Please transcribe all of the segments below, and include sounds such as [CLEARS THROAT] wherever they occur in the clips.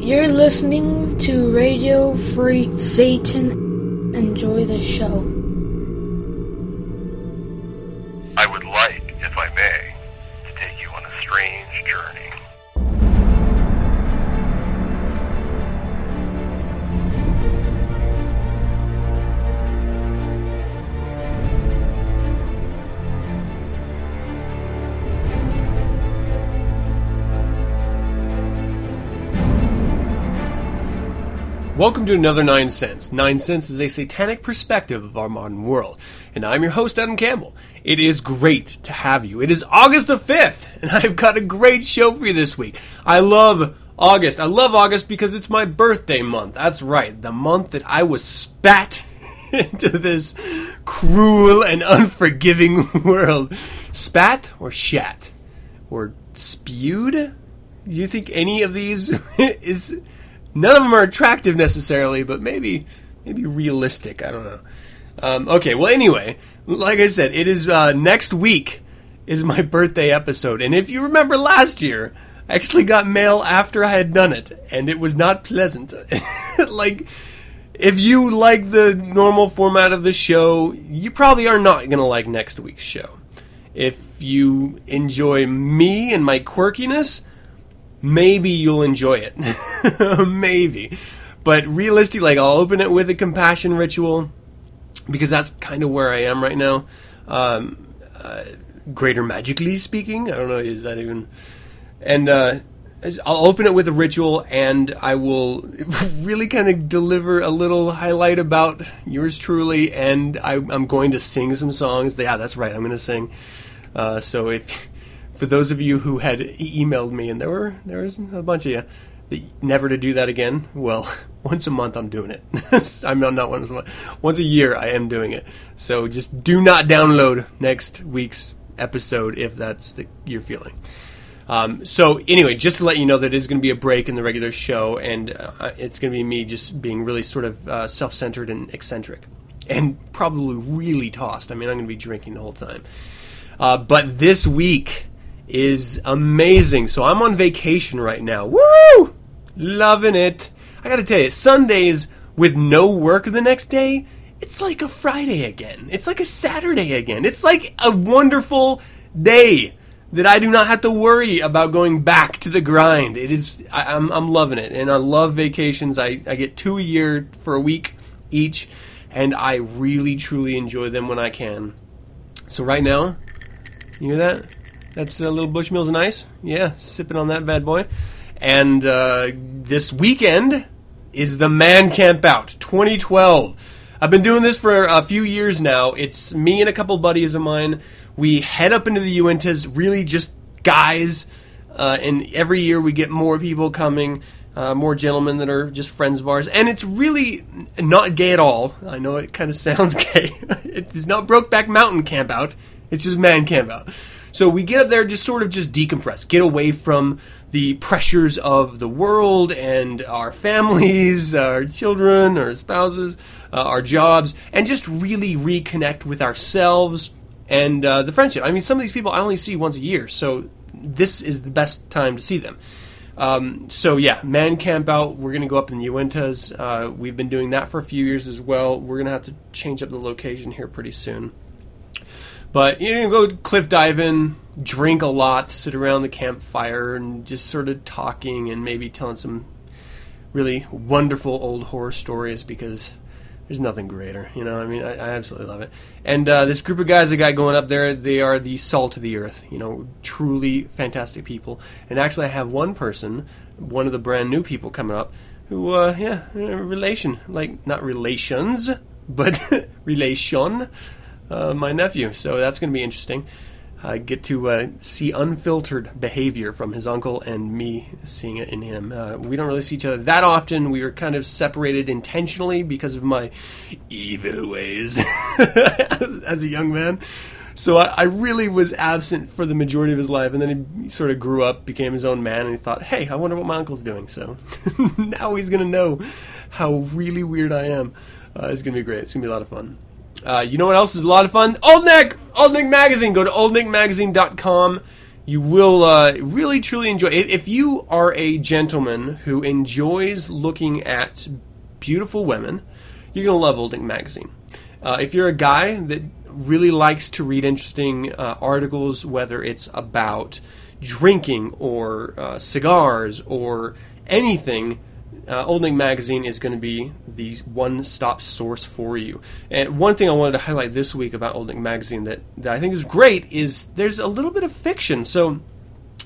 You're listening to Radio Free Satan. Enjoy the show. Welcome to another Nine Cents. Nine Cents is a satanic perspective of our modern world. And I'm your host, Adam Campbell. It is great to have you. It is August the 5th, [LAUGHS] and I've got a great show for you this week. I love August. I love August because it's my birthday month. That's right, the month that I was spat [LAUGHS] into this cruel and unforgiving [LAUGHS] world. Spat or shat? Or spewed? Do you think any of these is None of them are attractive necessarily, but maybe maybe realistic. I don't know. Um, okay, well, anyway, like I said, it is uh, next week is my [LAUGHS] birthday episode, and if you remember last year, I actually got mail after I had done it, and it was not pleasant. [LAUGHS] like, if you like the normal format of the show, you probably are not gonna like next week's show. If you enjoy me and my quirkiness, maybe you'll enjoy it. [LAUGHS] maybe. But realistically, like, I'll open it with a compassion ritual because that's kind of where I am right now. Um, uh, greater magically speaking, I don't know, is that even. And uh, I'll open it with a ritual and I will [LAUGHS] really kind of deliver a little highlight about yours truly. And I, am going to sing some songs. Yeah, that's right, I'm going to sing. Uh, so if for those of you who had emailed me, and there were there was a bunch of you, that never to do that again. Well, [LAUGHS] once a month I'm doing it. [LAUGHS] I'm not, once a month. Once a year I am doing it. So just do not download next week's episode if that's the feeling. Um, so anyway, just to let you know that it is going to be a break in the regular show, and uh, it's going to be me just being really sort of uh, self-centered and eccentric, and probably really tossed. I mean, I'm going to be drinking the whole time. Uh, but this week, is amazing. So I'm on vacation right now. Woo! Loving it. I gotta tell you, Sundays with no work the next day, it's like a Friday again. It's like a Saturday again. It's like a wonderful day that I do not have to worry about going back to the grind. It is, I, am I'm, I'm loving it. And I love vacations. I, I get two a year for a week each, and I really, truly enjoy them when I can. So right now, you hear that? That's a little Bushmills and ice. Yeah, sipping on that bad boy. And uh, this weekend is the Man Camp Out 2012. I've been doing this for a few years now. It's me and a couple buddies of mine. We head up into the Uintas, really just guys. Uh, and every year we get more people coming, uh, more gentlemen that are just friends of ours. And it's really not gay at all. I know it kind of [LAUGHS] sounds gay. it's not Brokeback Mountain Camp Out. It's just Man Camp Out. So we get up there, just sort of just decompress, get away from the pressures of the world and our families, [LAUGHS] our children, our spouses, uh, our jobs, and just really reconnect with ourselves and uh, the friendship. I mean, some of these people I only see once a year, so this is the best time to see them. Um, so yeah, man camp out. We're gonna go up in the Uintas. Uh, we've been doing that for a few years as well. We're gonna have to change up the location here pretty soon. But you know, go cliff diving, drink a lot, sit around the campfire, and just sort of talking and maybe telling some really wonderful old horror stories because there's nothing greater. You know, I mean, I, I absolutely love it. And uh, this group of guys I got going up there, they are the salt of the earth. You know, truly fantastic people. And actually, I have one person, one of the brand new people coming up, who, uh, yeah, relation, like not relations, but [LAUGHS] relation uh, my nephew. So that's going to be interesting. I get to uh, see unfiltered behavior from his uncle and me seeing it in him. Uh, we don't really see each other that often. We were kind of separated intentionally because of my evil ways [LAUGHS] as, a young man. So I, I, really was absent for the majority of his life, and then he sort of grew up, became his own man, and he thought, "Hey, I wonder what my uncle's doing." So [LAUGHS] now he's gonna know how really weird I am. Uh, it's gonna be great. It's gonna be a lot of fun. Uh, you know what else is a lot of fun? Old Nick! Old Nick Magazine! Go to oldnickmagazine.com. you will uh, really truly enjoy. it. if you are a gentleman who enjoys looking at beautiful women, you're gonna love Old Nick magazine. Uh, if you're a guy that really likes to read interesting uh, articles, whether it's about drinking or uh, cigars or anything, uh, Old Nick Magazine is going to be the one stop source for you. And one thing I wanted to highlight this week about Old Nick Magazine that, that I think is great is there's a little bit of fiction. So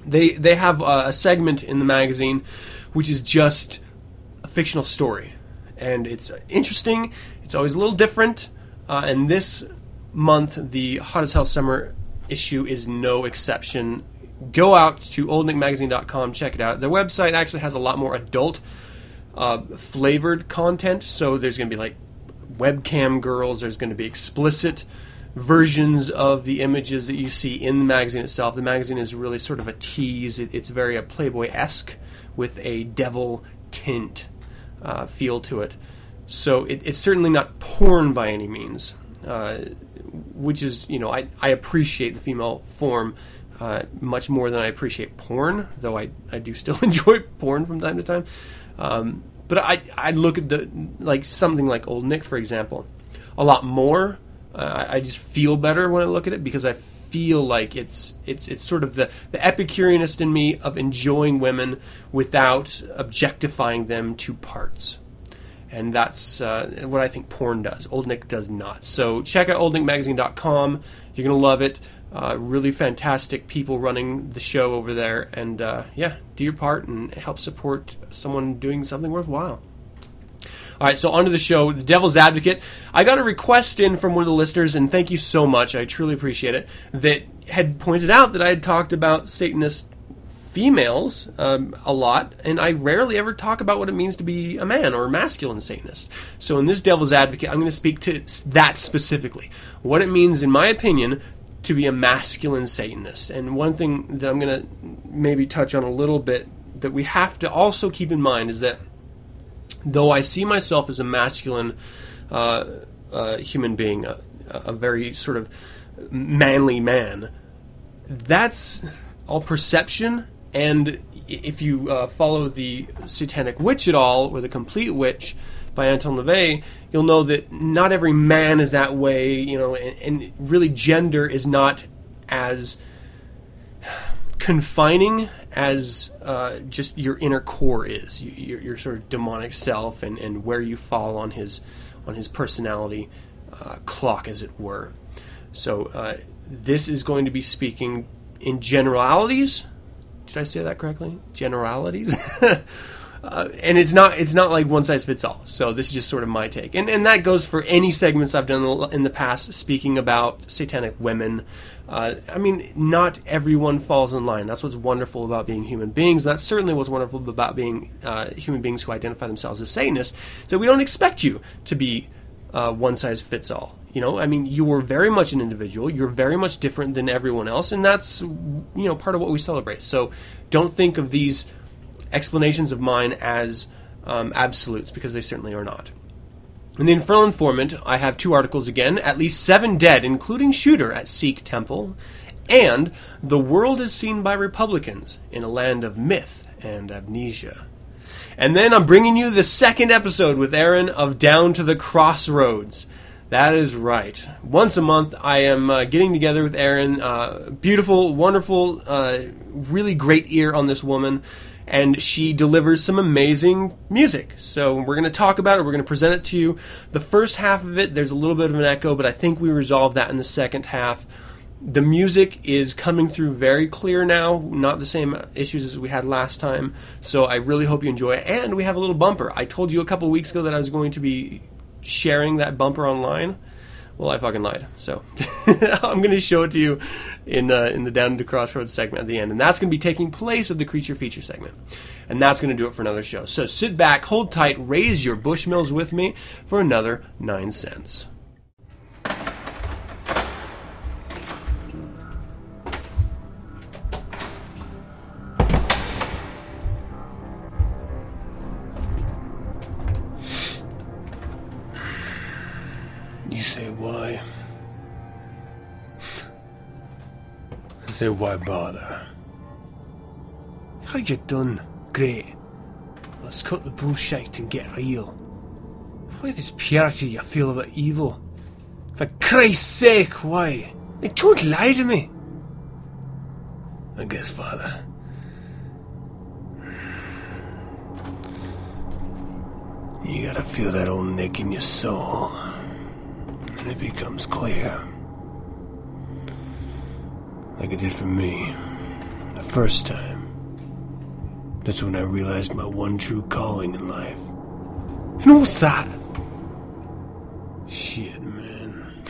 they, they have a, a segment in the magazine which is just a fictional story. And it's interesting, it's always a little different. Uh, and this month, the Hot as Hell Summer issue is no exception. Go out to oldnickmagazine.com, check it out. Their website actually has a lot more adult uh, flavored content, so there's going to be like webcam girls, there's going to be explicit versions of the images that you see in the magazine itself. The magazine is really sort of a tease, it, it's very a Playboy esque with a devil tint uh, feel to it. So it, it's certainly not porn by any means, uh, which is, you know, I, I appreciate the female form uh, much more than I appreciate porn, though I, I do still [LAUGHS] enjoy porn from time to time. Um, but I, I look at the like something like Old Nick, for example, a lot more. Uh, I just feel better when I look at it because I feel like it's it's it's sort of the the Epicureanist in me of enjoying women without objectifying them to parts and that's uh, what I think porn does. Old Nick does not. So check out oldnickmagazine.com. You're gonna love it. Uh, really fantastic people running the show over there, and uh, yeah, do your part and help support someone doing something worthwhile. All right, so on to the show. The Devil's Advocate. I got a request in from one of the listeners, and thank you so much. I truly appreciate it. That had pointed out that I had talked about Satanist females um, a lot, and I rarely ever talk about what it means to be a man or a masculine Satanist. So in this Devil's Advocate, I'm going to speak to that specifically. What it means, in my opinion, to be a masculine Satanist. And one thing that I'm going to maybe touch on a little bit that we have to also keep in mind is that though I see myself as a masculine uh, uh, human being, a, a very sort of manly man, that's all perception and if you uh, follow the Satanic Witch at all, or the Complete Witch by Anton LaVey, you'll know that not every man is that way, you know, and, and really gender is not as confining as uh, just your inner core is, your, your, sort of demonic self, and, and where you fall on his on his personality uh, clock, as it were. So uh, this is going to be speaking in generalities did I say that correctly? Generalities. [LAUGHS] Uh, and it's not it's not like one size fits all. So this is just sort of my take, and and that goes for any segments I've done in the past speaking about satanic women. Uh, I mean, not everyone falls in line. That's what's wonderful about being human beings. That's certainly what's wonderful about being uh, human beings who identify themselves as Satanists. So we don't expect you to be uh, one size fits all. You know, I mean, you are very much an individual. You're very much different than everyone else, and that's you know part of what we celebrate. So, don't think of these explanations of mine as um, absolutes because they certainly are not. In the Infernal Informant, I have two articles again: at least seven dead, including Shooter at Sikh Temple, and the world is seen by Republicans in a land of myth and amnesia. And then I'm bringing you the second episode with Aaron of Down to the Crossroads. That is right. Once a month, I am uh, getting together with Aaron. Uh, beautiful, wonderful, uh, really great ear on this woman, and she delivers some amazing music. So we're going to talk about it. We're going to present it to you. The first half of it, there's a little bit of an echo, but I think we resolved that in the second half. The music is coming through very clear now, not the same issues as we had last time. So I really hope you enjoy it. And we have a little bumper. I told you a couple weeks ago that I was going to be sharing that bumper online, well, I fucking lied. So [LAUGHS] I'm going to show it to you in the in the down to crossroads segment at the end, and that's going to be taking place of the creature feature segment, and that's going to do it for another show. So sit back, hold tight, raise your bushmills with me for another nine cents. Say why bother? Have you done? Great. Let's cut the bullshit and get real. Why this purity you feel about evil? For Christ's sake, why? Like, don't lie to me. I guess, Father. You gotta feel that old nick in your soul. And it becomes clear. Like it did for me. The first time. That's when I realized my one true calling in life. And what's that? Shit, man.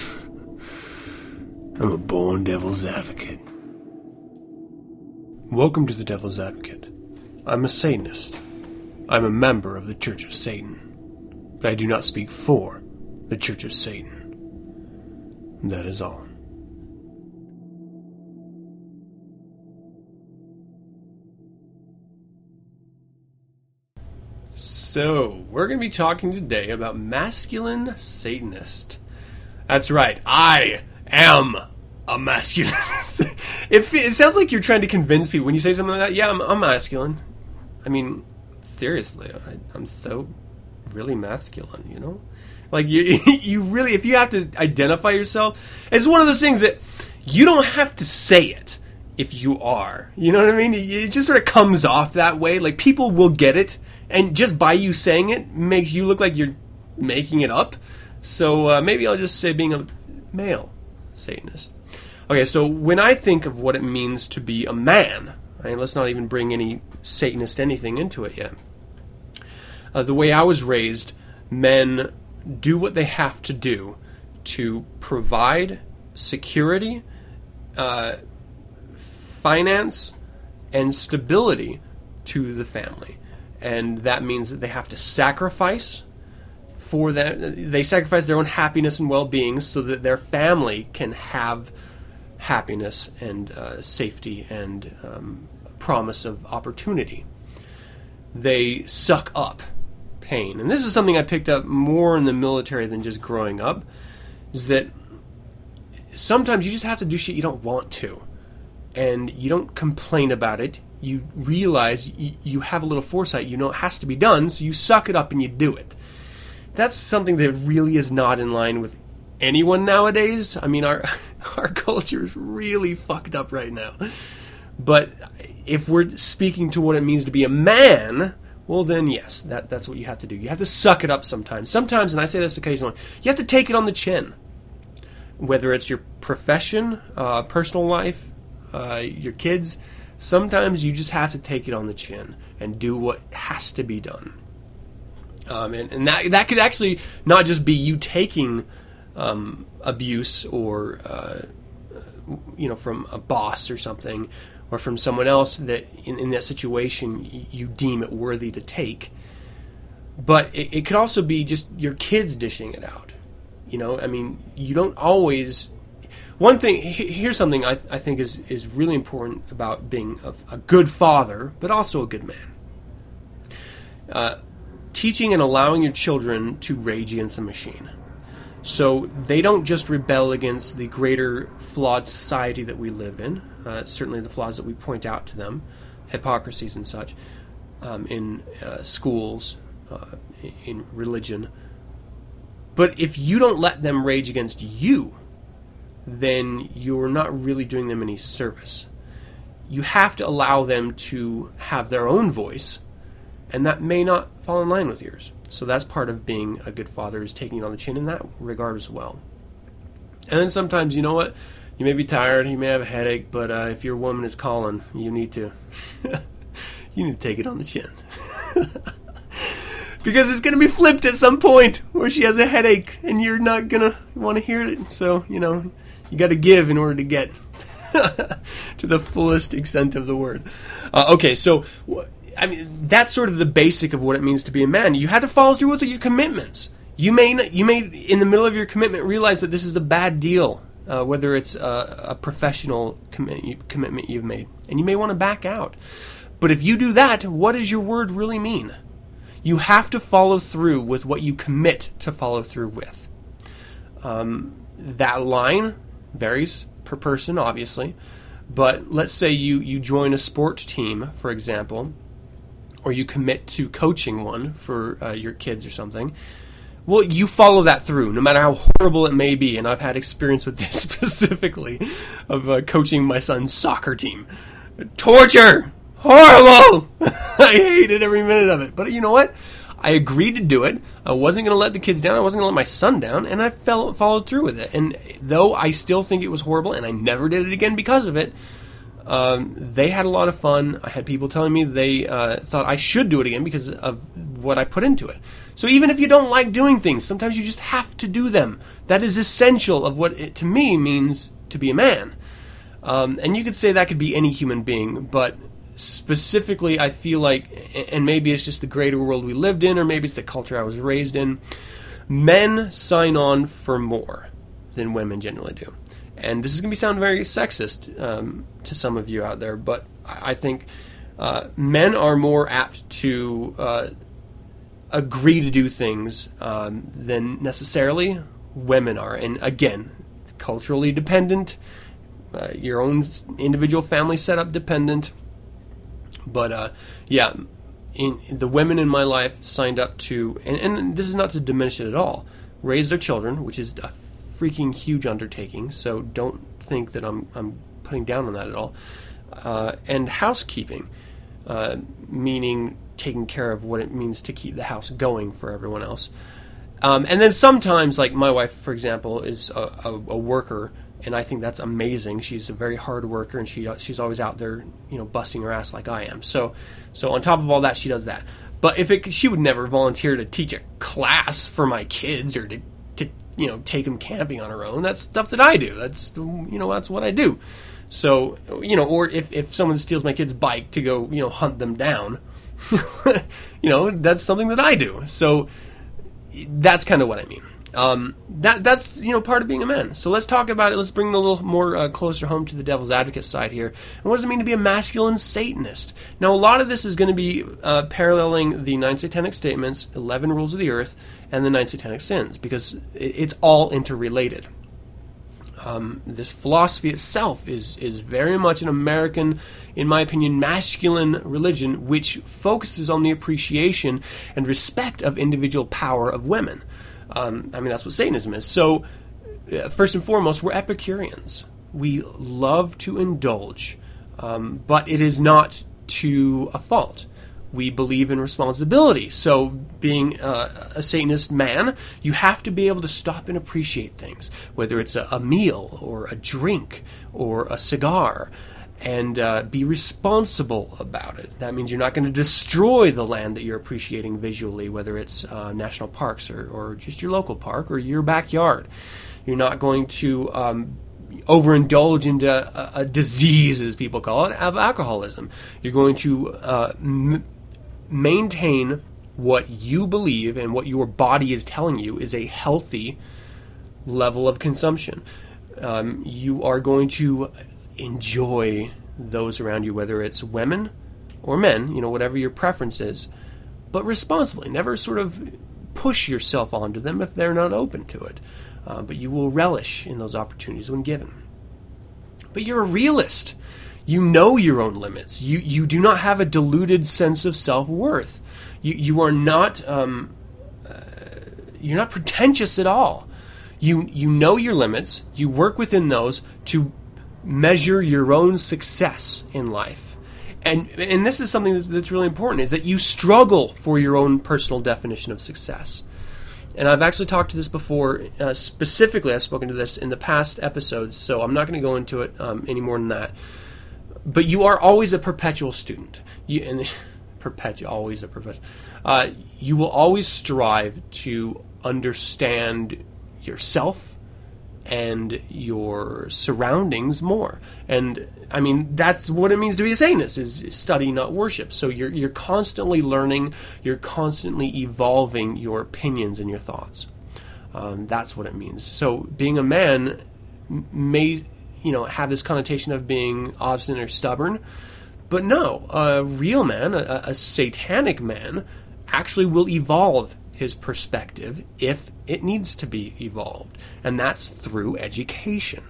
[LAUGHS] I'm a born devil's advocate. Welcome to the Devil's Advocate. I'm a Satanist. I'm a member of the Church of Satan. But I do not speak for the Church of Satan. That is all. So, we're going to be talking today about masculine Satanist. That's right, I am a masculine. [LAUGHS] it, it sounds like you're trying to convince people when you say something like that. Yeah, I'm, I'm masculine. I mean, seriously, I, I'm so really masculine, you know? Like you, [LAUGHS] you really, if you have to identify yourself, it's one of those things that you don't have to say it if you are. You know what I mean? It just sort of comes off that way. Like people will get it, and just by you saying it makes you look like you're making it up. So uh, maybe I'll just say being a male Satanist. Okay, so when I think of what it means to be a man, right, let's not even bring any Satanist anything into it yet. Uh, the way I was raised, men do what they have to do to provide security, uh, finance, and stability to the family. And that means that they have to sacrifice for that. They sacrifice their own happiness and well being so that their family can have happiness and uh, safety and um, promise of opportunity. They suck up pain. And this is something I picked up more in the military than just growing up, is that sometimes you just have to do shit you don't want to. And you don't complain about it. You realize y- you have a little foresight. You know it has to be done, so you suck it up and you do it. That's something that really is not in line with anyone nowadays. I mean, our [LAUGHS] our culture is really fucked up right now. But if we're speaking to what it means to be a man, well then yes, that that's what you have to do. You have to suck it up sometimes. Sometimes, and I say this occasionally, you have to take it on the chin. Whether it's your profession, uh, personal life, uh, your kids, sometimes you just have to take it on the chin and do what has to be done. Um, and, and that that could actually not just be you taking um, abuse or uh, you know from a boss or something or from someone else that in, in that situation you deem it worthy to take but it, it could also be just your kids dishing it out you know i mean you don't always one thing here's something I, I think is, is really important about being a, a good father but also a good man uh, teaching and allowing your children to rage against the machine so they don't just rebel against the greater flawed society that we live in, uh, certainly the flaws that we point out to them, hypocrisies and such, um, in uh, schools, uh, in religion. But if you don't let them rage against you, then you're not really doing them any service. You have to allow them to have their own voice, and that may not fall in line with yours. So that's part of being a good father is taking it on the chin in that regard as well. And then sometimes, you know what? You may be tired, you may have a headache, but uh, if your woman is calling, you need to [LAUGHS] you need to take it on the chin. [LAUGHS] because it's going to be flipped at some point where she has a headache and you're not going to want to hear it. So, you know, you got to give in order to get [LAUGHS] to the fullest extent of the word. Uh, okay, so I mean, that's sort of the basic of what it means to be a man. You had to follow through with your commitments. You may, you may, in the middle of your commitment, realize that this is a bad deal, uh, whether it's a, a professional commit, commitment you've made, and you may want to back out. But if you do that, what does your word really mean? You have to follow through with what you commit to follow through with. Um, that line varies per person, obviously, But let's say you you join a sport team, for example, or you commit to coaching one for uh, your kids or something. Well, you follow that through, no matter how horrible it may be. And I've had experience with this [LAUGHS] specifically of uh, coaching my son's soccer team. Torture! Horrible! [LAUGHS] I hated every minute of it. But you know what? I agreed to do it. I wasn't going to let the kids down. I wasn't going to let my son down, and I fell, followed through with it. And though I still think it was horrible, and I never did it again because of it, um, they had a lot of fun. I had people telling me they uh, thought I should do it again because of what I put into it. So even if you don't like doing things, sometimes you just have to do them. That is essential of what it to me means to be a man. Um, and you could say that could be any human being, but specifically, I feel like, and maybe it's just the greater world we lived in, or maybe it's the culture I was raised in, men sign on for more than women generally do. And this is going to sound very sexist um, to some of you out there, but I think uh, men are more apt to uh, agree to do things um, than necessarily women are. And again, culturally dependent, uh, your own individual family setup dependent. But uh, yeah, in, the women in my life signed up to, and, and this is not to diminish it at all, raise their children, which is a freaking huge undertaking. So don't think that I'm I'm putting down on that at all. Uh, and housekeeping, uh, meaning taking care of what it means to keep the house going for everyone else. Um, and then sometimes, like my wife, for example, is a, a, a, worker, and I think that's amazing. She's a very hard worker, and she she's always out there, you know, busting her ass like I am. So, so on top of all that, she does that. But if it, she would never volunteer to teach a class for my kids or to, to you know take them camping on her own. That's stuff that I do. That's you know that's what I do. So you know, or if if someone steals my kid's bike to go you know hunt them down, [LAUGHS] you know, that's something that I do. So that's kind of what I mean. Um, that that's you know part of being a man. So let's talk about it. Let's bring it a little more uh, closer home to the devil's advocate side here. And what does it mean to be a masculine Satanist? Now, a lot of this is going to be uh, paralleling the nine satanic statements, eleven rules of the earth, and the nine satanic sins because it's all interrelated. Um, this philosophy itself is is very much an American, in my opinion, masculine religion, which focuses on the appreciation and respect of individual power of women. Um, I mean, that's what Satanism is. So, uh, first and foremost, we're Epicureans. We love to indulge, um, but it is not to a fault we believe in responsibility. So, being uh, a Satanist man, you have to be able to stop and appreciate things, whether it's a, a meal or a drink or a cigar, and uh, be responsible about it. That means you're not going to destroy the land that you're appreciating visually, whether it's uh, national parks or, or, just your local park or your backyard. You're not going to um, overindulge into a, a, disease, as people call it, of alcoholism. You're going to uh, m- maintain what you believe and what your body is telling you is a healthy level of consumption. Um, you are going to enjoy those around you, whether it's women or men, you know, whatever your preference is, but responsibly. Never sort of push yourself onto them if they're not open to it. Uh, but you will relish in those opportunities when given. But you're a realist you know your own limits. You you do not have a diluted sense of self worth. You you are not um, uh, you're not pretentious at all. You you know your limits. You work within those to measure your own success in life. And and this is something that's, that's really important is that you struggle for your own personal definition of success. And I've actually talked to this before. Uh, specifically, I've spoken to this in the past episodes, so I'm not going to go into it um, any more than that but you are always a perpetual student. You and [LAUGHS] perpetual, always a perpetual. Uh, you will always strive to understand yourself and your surroundings more. And I mean, that's what it means to be a Satanist: is study, not worship. So you're you're constantly learning, you're constantly evolving your opinions and your thoughts. Um, that's what it means. So being a man may you know have this connotation of being obstinate or stubborn. But no, a real man, a, a satanic man, actually will evolve his perspective if it needs to be evolved, and that's through education.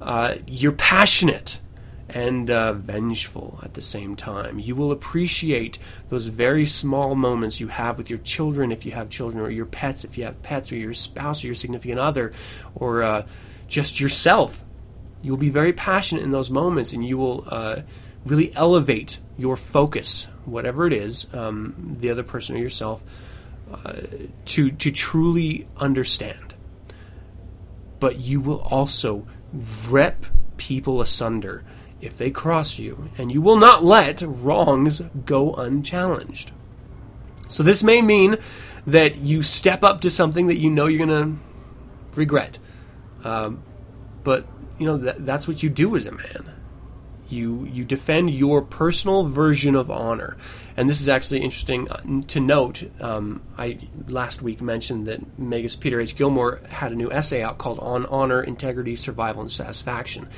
Uh, you're passionate and uh, vengeful at the same time. You will appreciate those very small moments you have with your children if you have children, or your pets if you have pets, or your spouse or your significant other, or uh, just yourself. You will be very passionate in those moments, and you will uh, really elevate your focus, whatever it is, um, the other person or yourself, uh, to to truly understand. But you will also rep people asunder if they cross you, and you will not let wrongs go unchallenged. So, this may mean that you step up to something that you know you're to regret. Um, but, you know, that, that's what you do as a man. You, you defend your personal version of honor. And this is actually interesting uh, to note. Um, I last week mentioned that Magus Peter H. Gilmore had a new essay out called On Honor, Integrity, Survival, and Satisfaction.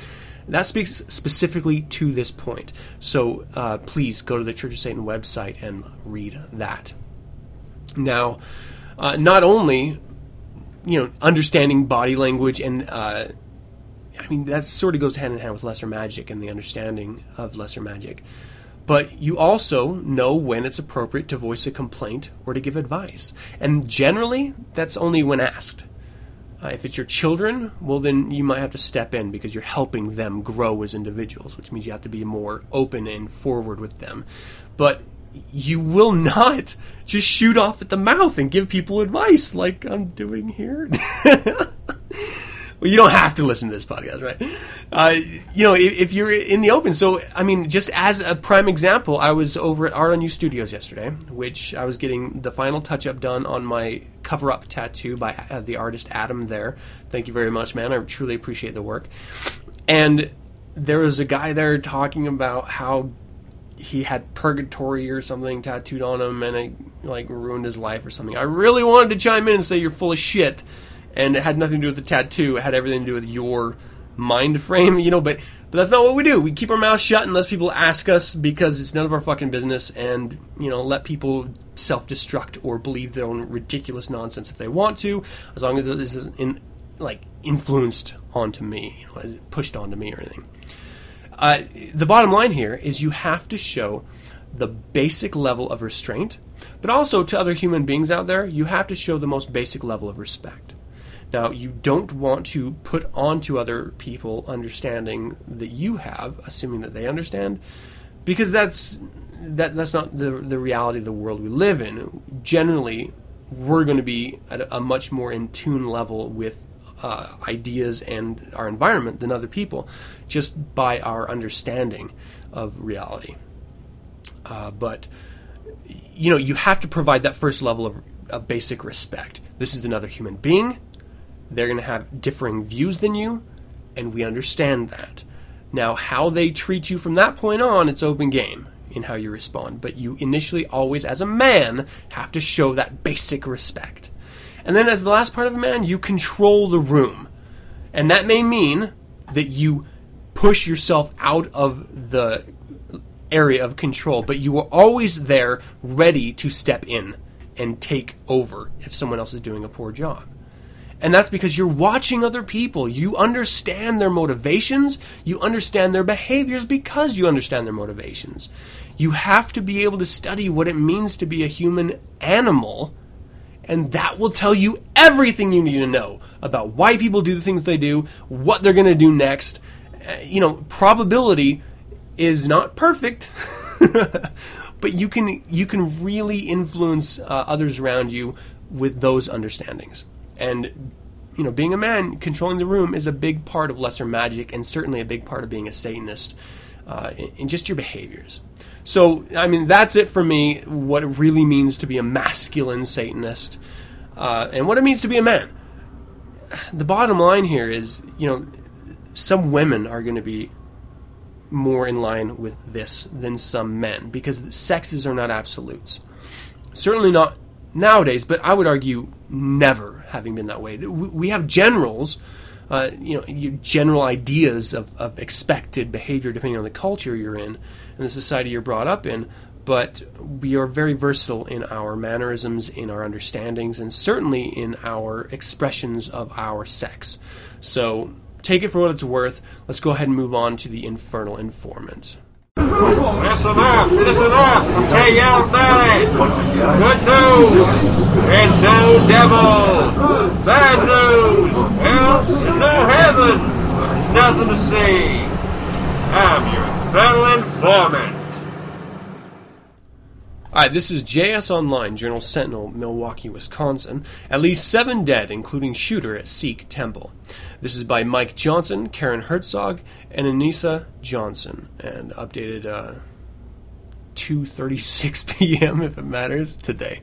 That speaks specifically to this point. So uh, please go to the Church of Satan website and read that. Now, uh, not only you know understanding body language and uh, I mean that sort of goes hand in hand with lesser magic and the understanding of lesser magic. But you also know when it's appropriate to voice a complaint or to give advice. And generally, that's only when asked. Uh, if it's your children, well, then you might have to step in because you're helping them grow as individuals, which means you have to be more open and forward with them. But you will not [LAUGHS] just shoot off at the mouth and give people advice like I'm doing here. [LAUGHS] well, you don't have to listen to this podcast, right? Uh, you know, if, if, you're in the open. So, I mean, just as a prime example, I was over at Art on You Studios yesterday, which I was getting the final touch up done on my cover up tattoo by uh, the artist Adam there. Thank you very much, man. I truly appreciate the work. And there was a guy there talking about how he had purgatory or something tattooed on him and it like ruined his life or something. I really wanted to chime in and say you're full of shit and it had nothing to do with the tattoo. It had everything to do with your mind frame, you know. But but that's not what we do. We keep our mouths shut unless people ask us because it's none of our fucking business, and you know, let people self-destruct or believe their own ridiculous nonsense if they want to, as long as this isn't in, like influenced onto me, you know, pushed onto me or anything. Uh, the bottom line here is you have to show the basic level of restraint, but also to other human beings out there, you have to show the most basic level of respect. Now, you don't want to put onto other people understanding that you have, assuming that they understand, because that's that that's not the the reality of the world we live in. Generally, we're going to be at a, much more in tune level with uh, ideas and our environment than other people, just by our understanding of reality. Uh, but you know, you have to provide that first level of, of basic respect. This is another human being they're going to have differing views than you, and we understand that. Now, how they treat you from that point on, it's open game in how you respond. But you initially always, as a man, have to show that basic respect. And then, as the last part of a man, you control the room. And that may mean that you push yourself out of the area of control, but you are always there ready to step in and take over if someone else is doing a poor job. And that's because you're watching other people. You understand their motivations. You understand their behaviors because you understand their motivations. You have to be able to study what it means to be a human animal, and that will tell you everything you need to know about why people do the things they do, what they're going to do next. Uh, you know, probability is not perfect. [LAUGHS] but you can you can really influence uh, others around you with those understandings. And you know, being a man, controlling the room is a big part of lesser magic, and certainly a big part of being a Satanist, uh, in, in just your behaviors. So, I mean, that's it for me. What it really means to be a masculine Satanist, uh, and what it means to be a man. The bottom line here is, you know, some women are going to be more in line with this than some men because sexes are not absolutes. Certainly not nowadays, but I would argue never having been that way. We have generals, uh, you know, general ideas of, of expected behavior depending on the culture you're in and the society you're brought up in. But we are very versatile in our mannerisms, in our understandings, and certainly in our expressions of our sex. So take it for what it's worth. Let's go ahead and move on to the infernal informant. Listen up, listen up, J.L. Valley. Good news, there's no devil. Bad news, there's no heaven. There's nothing to see. I'm your infernal informant. All right, this is JS Online, Journal Sentinel, Milwaukee, Wisconsin. At least seven dead, including shooter at Sikh Temple. This is by Mike Johnson, Karen Herzog, and Anissa Johnson, and updated uh, 2:36 [LAUGHS] p.m. if it matters today.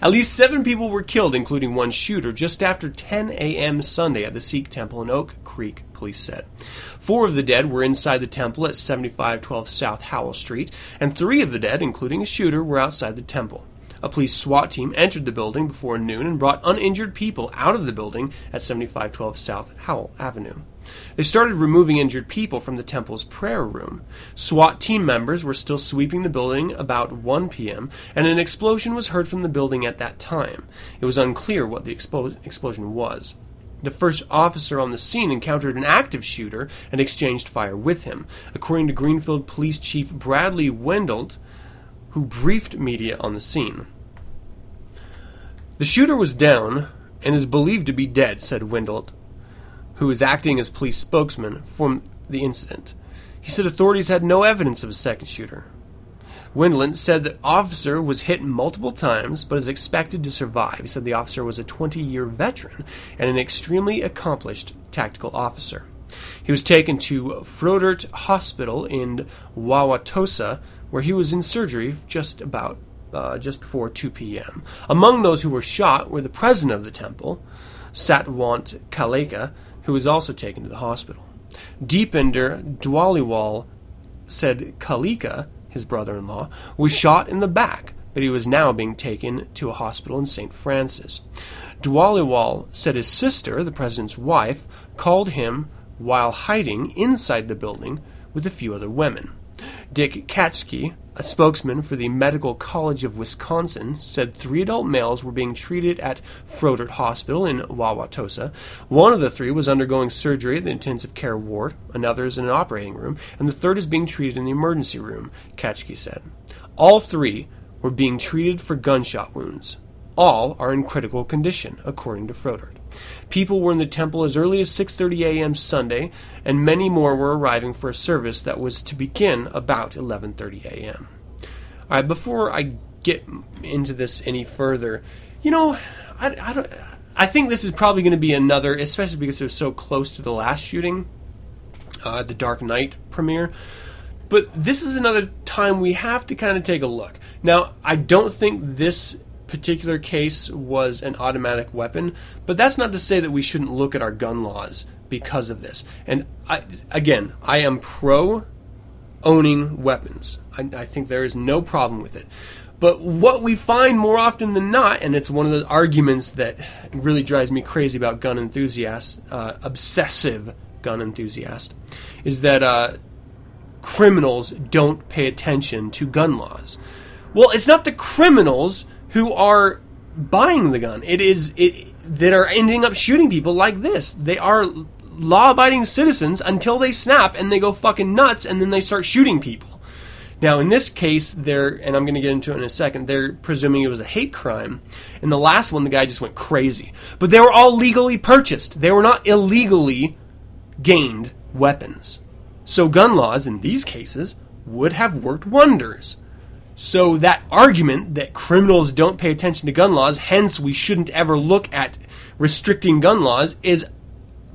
At least seven people were killed, including one shooter, just after 10 a.m. Sunday at the Sikh Temple in Oak Creek. Said. Four of the dead were inside the temple at 7512 South Howell Street, and three of the dead, including a shooter, were outside the temple. A police SWAT team entered the building before noon and brought uninjured people out of the building at 7512 South Howell Avenue. They started removing injured people from the temple's prayer room. SWAT team members were still sweeping the building about 1 p.m., and an explosion was heard from the building at that time. It was unclear what the explo- explosion was. The first officer on the scene encountered an active shooter and exchanged fire with him. According to Greenfield Police Chief Bradley Wentlandt, who briefed media on the scene. The shooter was down and is believed to be dead, said Wentlandt, who is acting as police spokesman for the incident. He said authorities had no evidence of a second shooter. Wentlandt said the officer was hit multiple times but is expected to survive. He said the officer was a 20 year veteran and an extremely accomplished tactical officer. He was taken to Froedtert Hospital in Wauwatosa, where he was in surgery just about uh, just before 2 p.m. Among those who were shot were the president of the temple, Satwant Kaleka, who was also taken to the hospital. Deepinder Dhaliwal said Kaleka his brother in law, was shot in the back, but he was now being taken to a hospital in St. Francis. Dhaliwal said his sister, the president's wife, called him while hiding inside the building with a few other women. Dick Katschke, a spokesman for the Medical College of Wisconsin, said three adult males were being treated at Froedtert Hospital in Wauwatosa. One of the three was undergoing surgery at the intensive care ward, another is in an operating room, and the third is being treated in the emergency room, Katschke said. All three were being treated for gunshot wounds. All are in critical condition, according to Froedtert. People were in the temple as early as 6:30 a.m. Sunday, and many more were arriving for a service that was to begin about 11:30 a.m. All right, before I get into this any further, you know, I, I don't. I think this is probably going to be another, especially because they're so close to the last shooting, uh, the Dark Knight premiere. But this is another time we have to kind of take a look. Now, I don't think this particular case was an automatic weapon, but that's not to say that we shouldn't look at our gun laws because of this. And I, again, I am pro owning weapons. I, I think there is no problem with it. But what we find more often than not, and it's one of the arguments that really drives me crazy about gun enthusiasts, uh, obsessive gun enthusiasts, is that uh, criminals don't pay attention to gun laws. Well, it's not the criminals who are buying the gun. It is it that are ending up shooting people like this. They are law-abiding citizens until they snap and they go fucking nuts and then they start shooting people. Now, in this case, they're, and I'm going to get into it in a second, they're presuming it was a hate crime. In the last one, the guy just went crazy. But they were all legally purchased. They were not illegally gained weapons. So gun laws, in these cases, would have worked wonders. So that argument that criminals don't pay attention to gun laws, hence we shouldn't ever look at restricting gun laws, is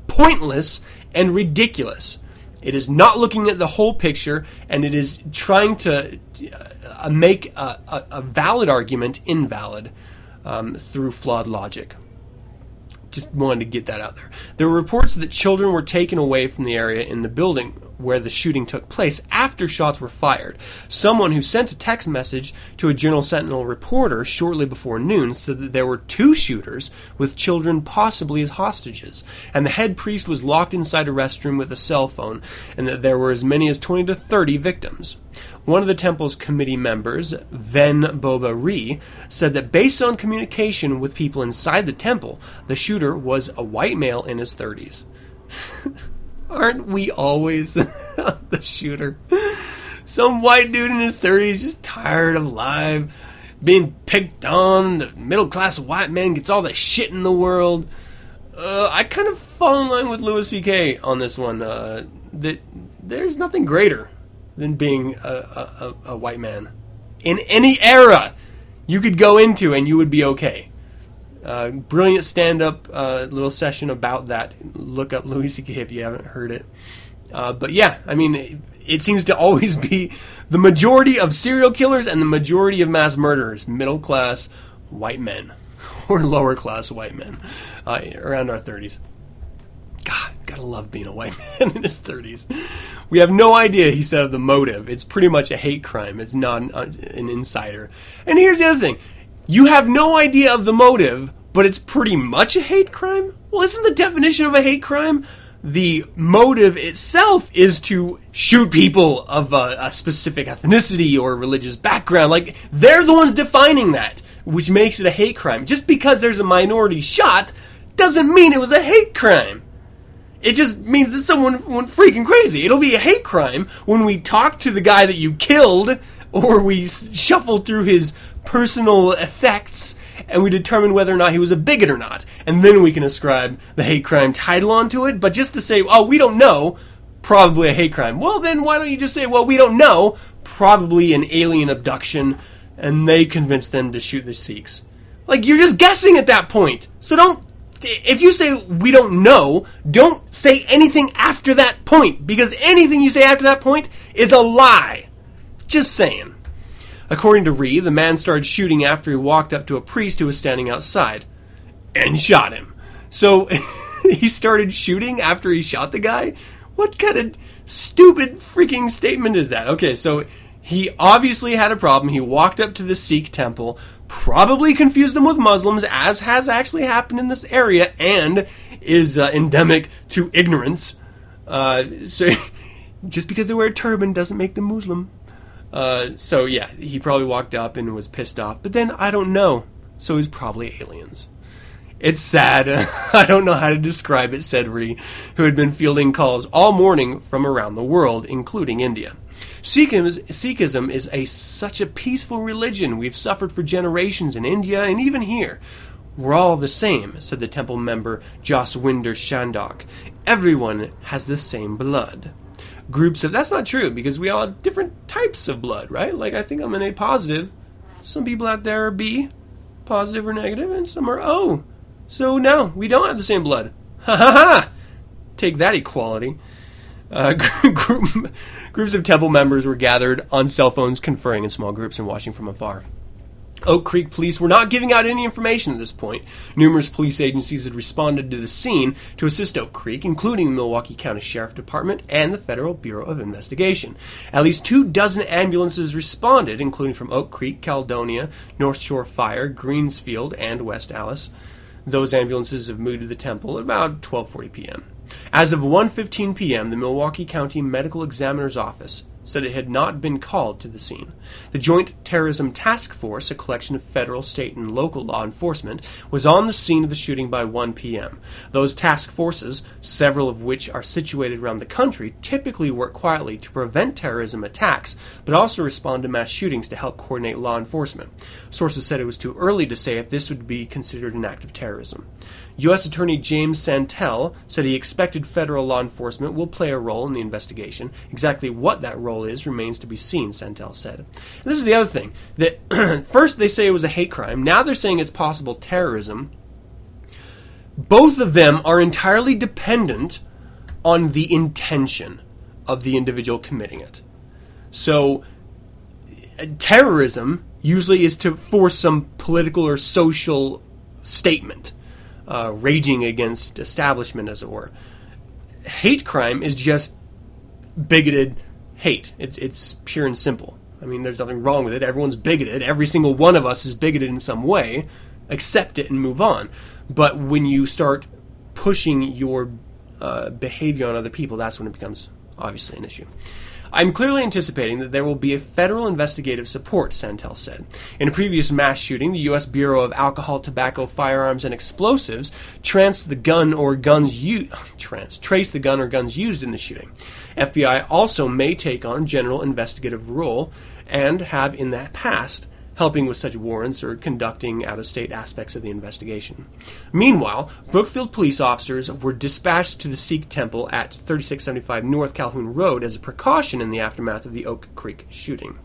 pointless and ridiculous. It is not looking at the whole picture, and it is trying to uh, make a, a, a, valid argument invalid um, through flawed logic. Just wanted to get that out there. There were reports that children were taken away from the area in the building where the shooting took place after shots were fired. Someone who sent a text message to a Journal Sentinel reporter shortly before noon said that there were two shooters with children possibly as hostages, and the head priest was locked inside a restroom with a cell phone, and that there were as many as 20 to 30 victims. One of the temple's committee members, Ven Boba Ri, said that based on communication with people inside the temple, the shooter was a white male in his 30s. [LAUGHS] Aren't we always [LAUGHS] the shooter? Some white dude in his 30s just tired of life, being picked on. The middle class white man gets all the shit in the world. Uh, I kind of fall in line with Louis C.K. on this one. Uh, that there's nothing greater than being a, a, a, white man in any era you could go into and you would be okay. Uh, brilliant stand-up uh, little session about that. Look up Louis C.K. if you haven't heard it. Uh, but yeah, I mean, it, it, seems to [LAUGHS] always be the majority of serial killers and the majority of mass murderers, middle class white men [LAUGHS] or lower class white men uh, around our 30s. God, gotta love being a white [LAUGHS] man in his 30s. We have no idea, he said, of the motive. It's pretty much a hate crime. It's not an, uh, an insider. And here's the other thing you have no idea of the motive, but it's pretty much a hate crime? Well, isn't the definition of a hate crime? The motive itself is to shoot people of a, a specific ethnicity or religious background. Like, they're the ones defining that, which makes it a hate crime. Just because there's a minority shot doesn't mean it was a hate crime. It just means that someone went freaking crazy. It'll be a hate crime when we talk to the guy that you killed or we shuffle through his personal effects and we determine whether or not he was a bigot or not. And then we can ascribe the hate crime title onto it. But just to say, oh, we don't know, probably a hate crime. Well, then why don't you just say, well, we don't know, probably an alien abduction, and they convinced them to shoot the Sikhs. Like, you're just guessing at that point. So don't if you say we don't know, don't say anything after that point because anything you say after that point is a lie. Just saying. According to Rhee, the man started shooting after he walked up to a priest who was standing outside and shot him. So [LAUGHS] he started shooting after he shot the guy? What kind of stupid freaking statement is that? Okay, so he obviously had a problem. He walked up to the Sikh temple, probably confused them with Muslims, as has actually happened in this area and is uh, endemic to ignorance. Uh, so [LAUGHS] just because they wear a turban doesn't make them Muslim. Uh, so yeah, he probably walked up and was pissed off. But then I don't know. So he's probably aliens. It's sad. [LAUGHS] I don't know how to describe it, said Rhee, who had been fielding calls all morning from around the world, including India. Sikhism is a such a peaceful religion. We've suffered for generations in India and even here. We're all the same, said the temple member Jaswinder Shandok. Everyone has the same blood groups of that's not true because we all have different types of blood, right? Like I think I'm an A positive. Some people out there are B positive or negative, and some are O. So no, we don't have the same blood. Ha ha ha! Take that equality. Uh, [LAUGHS] group, groups of temple members were gathered on cell phones, conferring in small groups and watching from afar. Oak Creek police were not giving out any information at this point. Numerous police agencies had responded to the scene to assist Oak Creek, including the Milwaukee County Sheriff Department and the Federal Bureau of Investigation. At least two dozen ambulances responded, including from Oak Creek, Caledonia, North Shore Fire, Greensfield, and West Allis. Those ambulances have moved to the temple at about 12:40 p.m. As of 1:15 p.m., the Milwaukee County Medical Examiner's Office said it had not been called to the scene. The Joint Terrorism Task Force, a collection of federal, state, and local law enforcement, was on the scene of the shooting by 1 p.m. Those task forces, several of which are situated around the country, typically work quietly to prevent terrorism attacks, but also respond to mass shootings to help coordinate law enforcement. Sources said it was too early to say if this would be considered an act of terrorism. U.S. Attorney James Santelle said he expected federal law enforcement will play a role in the investigation. Exactly what that role is remains to be seen, Santelle said. And this is the other thing that [CLEARS THROAT] first they say it was a hate crime, now they're saying it's possible terrorism. Both of them are entirely dependent on the intention of the individual committing it. So, uh, terrorism usually is to force some political or social statement uh, raging against establishment, as it were. Hate crime is just bigoted hate. It's it's pure and simple. I mean, there's nothing wrong with it. Everyone's bigoted. Every single one of us is bigoted in some way. Accept it and move on. But when you start pushing your uh, behavior on other people, that's when it becomes obviously an issue. I'm clearly anticipating that there will be a federal investigative support, Santelle said. In a previous mass shooting, the U.S. Bureau of Alcohol, Tobacco, Firearms, and Explosives traced the gun or guns u- [LAUGHS] trans- traced the gun or guns used in the shooting. FBI also may take on general investigative role and have in the past helping with such warrants or conducting out of state aspects of the investigation. Meanwhile, Brookfield police officers were dispatched to the Sikh temple at 3675 North Calhoun Road as a precaution in the aftermath of the Oak Creek shooting.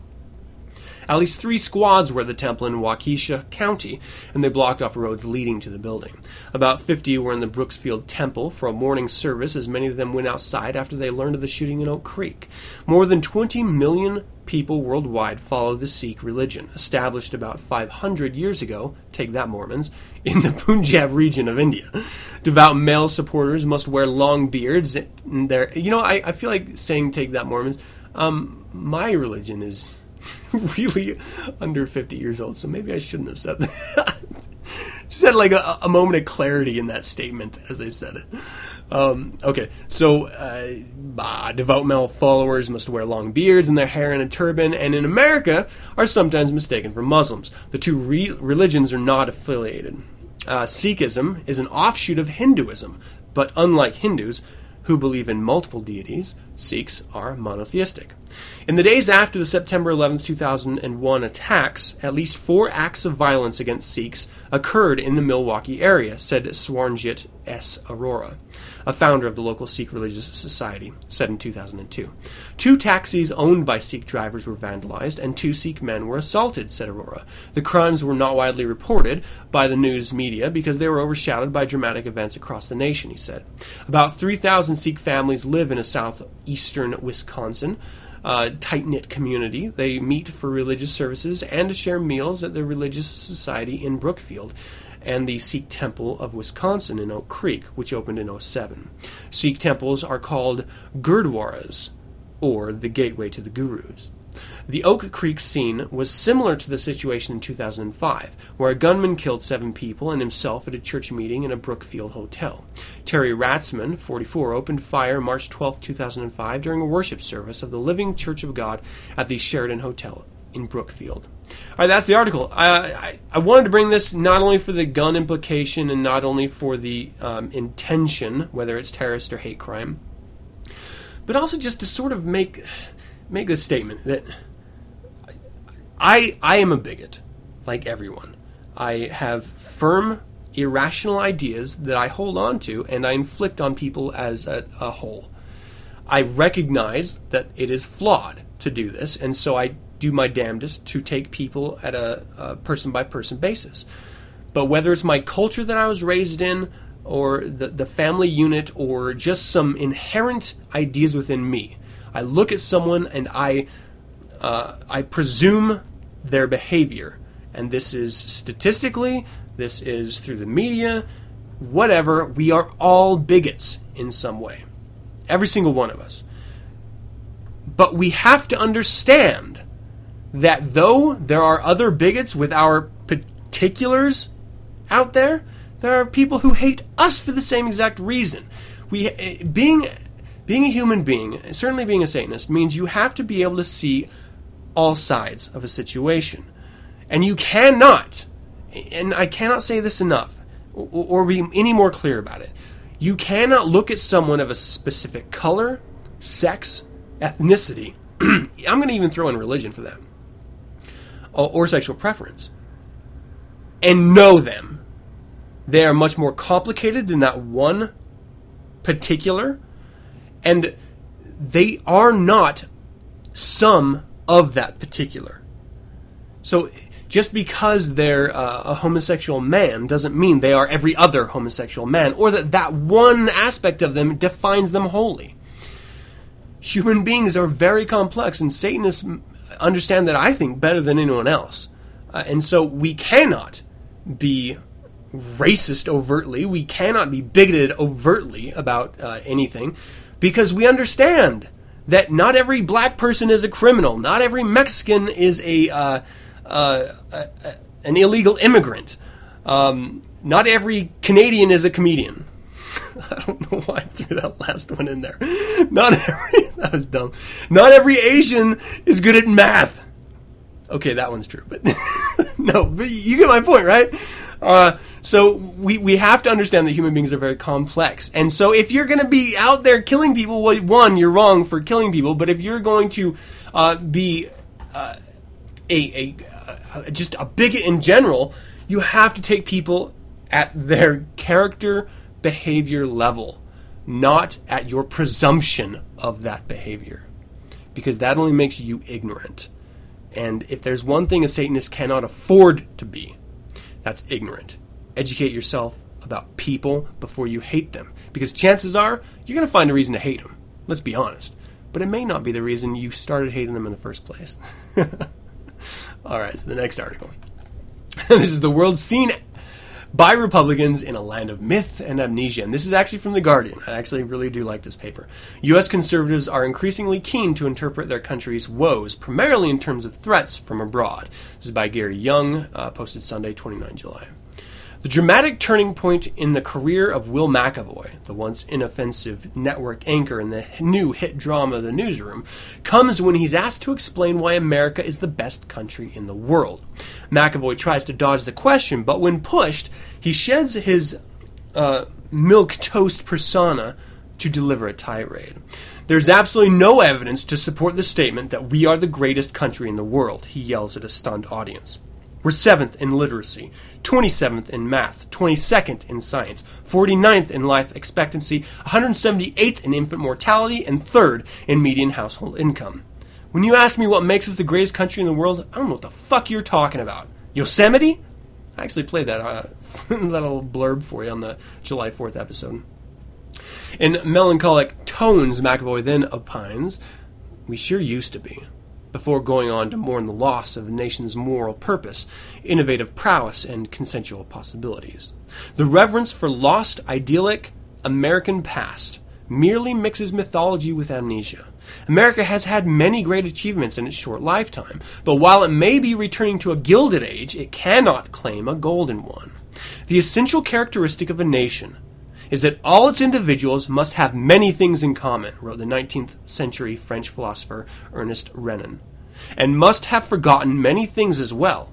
At least three squads were at the temple in Waukesha County, and they blocked off roads leading to the building. About 50 were in the Brooksfield Temple for a morning service, as many of them went outside after they learned of the shooting in Oak Creek. More than 20 million people worldwide follow the Sikh religion, established about 500 years ago, take that Mormons, in the [LAUGHS] Punjab region of India. Devout male supporters must wear long beards. There, you know, I, I feel like saying take that Mormons. Um, my religion is [LAUGHS] really under 50 years old, so maybe I shouldn't have said that. [LAUGHS] Just had like a, a, moment of clarity in that statement as I said it. Um, okay, so uh, devout male followers must wear long beards and their hair in a turban, and in America are sometimes mistaken for Muslims. The two re- religions are not affiliated. Uh, Sikhism is an offshoot of Hinduism, but unlike Hindus, who believe in multiple deities, Sikhs are monotheistic. In the days after the September 11, 2001 attacks, at least four acts of violence against Sikhs occurred in the Milwaukee area, said Swarnjit S. Arora a founder of the local Sikh religious society, said in 2002. Two taxis owned by Sikh drivers were vandalized, and two Sikh men were assaulted, said Arora. The crimes were not widely reported by the news media because they were overshadowed by dramatic events across the nation, he said. About 3,000 Sikh families live in a southeastern Wisconsin. Uh, tight knit community. They meet for religious services and to share meals at the Religious Society in Brookfield and the Sikh Temple of Wisconsin in Oak Creek, which opened in 07. Sikh temples are called Gurdwaras, or the gateway to the Gurus. The Oak Creek scene was similar to the situation in 2005, where a gunman killed seven people and himself at a church meeting in a Brookfield hotel. Terry Ratzmann, 44, opened fire March 12, 2005, during a worship service of the Living Church of God at the Sheraton Hotel in Brookfield. All right, that's the article. I, I, I, wanted to bring this not only for the gun implication and not only for the um, intention, whether it's terrorist or hate crime, but also just to sort of make make this statement that I I am a bigot, like everyone. I have firm, irrational ideas that I hold on to and I inflict on people as a, a whole. I recognize that it is flawed to do this, and so I do my damnedest to take people at a person by person basis. But whether it's my culture that I was raised in, or the, the family unit, or just some inherent ideas within me, I look at someone and I uh, I presume their behavior, and this is statistically, this is through the media, whatever. We are all bigots in some way, every single one of us. But we have to understand that though there are other bigots with our particulars out there, there are people who hate us for the same exact reason. We eh, being being a human being, certainly being a Satanist, means you have to be able to see all sides of a situation. And you cannot, and I cannot say this enough, or, be any more clear about it. You cannot look at someone of a specific color, sex, ethnicity. [CLEARS THROAT] I'm going to even throw in religion for that or sexual preference and know them. They are much more complicated than that one particular, and they are not some of that particular. So just because they're uh, a homosexual man doesn't mean they are every other homosexual man, or that that one aspect of them defines them wholly. Human beings are very complex, and Satanists understand that I think better than anyone else. Uh, and so we cannot be racist overtly. We cannot be bigoted overtly about uh, anything because we understand that not every black person is a criminal. Not every Mexican is a, uh, uh, an illegal immigrant. Um, not every Canadian is a comedian. [LAUGHS] I don't know why I threw that last one in there. [LAUGHS] Not every [LAUGHS] that was dumb. Not every Asian is good at math. Okay, that one's true, but no, but you get my point, right? Uh, so we we have to understand that human beings are very complex, and so if you're going to be out there killing people, well, one, you're wrong for killing people, but if you're going to uh, be uh, a, a, a just a bigot in general, you have to take people at their character behavior level, not at your presumption of that behavior, because that only makes you ignorant. And if there's one thing a Satanist cannot afford to be, that's ignorant. Educate yourself about people before you hate them, because chances are you're going to find a reason to hate them. Let's be honest. But it may not be the reason you started hating them in the first place. [LAUGHS] All right, so the next article. [LAUGHS] this is the world seen by Republicans in a land of myth and amnesia. And this is actually from The Guardian. I actually really do like this paper. U.S. conservatives are increasingly keen to interpret their country's woes, primarily in terms of threats from abroad. This is by Gary Younge, uh, posted Sunday, 29 July. The dramatic turning point in the career of Will McAvoy, the once inoffensive network anchor in the new hit drama The Newsroom, comes when he's asked to explain why America is the best country in the world. McAvoy tries to dodge the question, but when pushed, he sheds his uh, milk toast persona to deliver a tirade. There's absolutely no evidence to support the statement that we are the greatest country in the world, he yells at a stunned audience. We're 7th in literacy, 27th in math, 22nd in science, 49th in life expectancy, 178th in infant mortality, and 3rd in median household income. When you ask me what makes us the greatest country in the world, I don't know what the fuck you're talking about. Yosemite? I actually played that, uh, [LAUGHS] that little blurb for you on the July 4th episode. In melancholic tones, McAvoy then opines, We sure used to be before going on to mourn the loss of the nation's moral purpose, innovative prowess, and consensual possibilities. The reverence for lost, idyllic American past merely mixes mythology with amnesia. America has had many great achievements in its short lifetime, but while it may be returning to a gilded age, it cannot claim a golden one. The essential characteristic of a nation is that all its individuals must have many things in common, wrote the 19th century French philosopher Ernest Renan, and must have forgotten many things as well.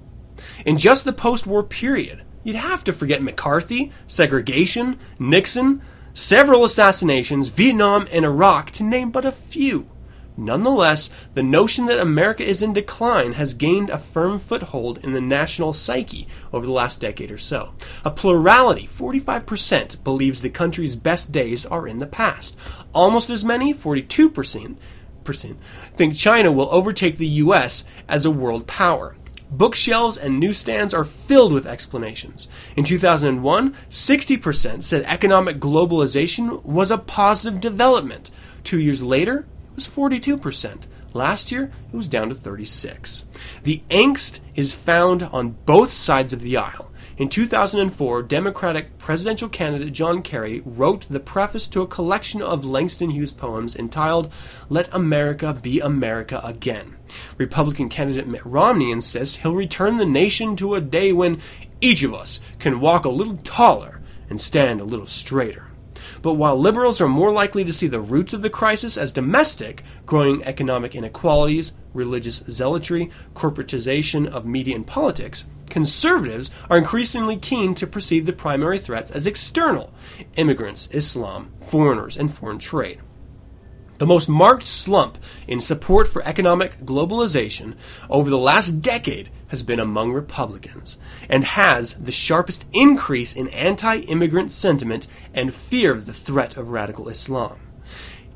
In just the post war period, you'd have to forget McCarthy, segregation, Nixon, several assassinations, Vietnam, and Iraq, to name but a few. Nonetheless, the notion that America is in decline has gained a firm foothold in the national psyche over the last decade or so. A plurality, 45%, believes the country's best days are in the past. Almost as many, 42%, think China will overtake the US as a world power. Bookshelves and newsstands are filled with explanations. In 2001, 60% said economic globalization was a positive development. Two years later, was 42%. Last year, it was down to 36. The angst is found on both sides of the aisle. In 2004, Democratic presidential candidate John Kerry wrote the preface to a collection of Langston Hughes poems entitled Let America Be America Again. Republican candidate Mitt Romney insists he'll return the nation to a day when each of us can walk a little taller and stand a little straighter. But while liberals are more likely to see the roots of the crisis as domestic, growing economic inequalities, religious zealotry, corporatization of media and politics, conservatives are increasingly keen to perceive the primary threats as external immigrants, Islam, foreigners, and foreign trade. The most marked slump in support for economic globalization over the last decade has been among Republicans and has the sharpest increase in anti immigrant sentiment and fear of the threat of radical Islam.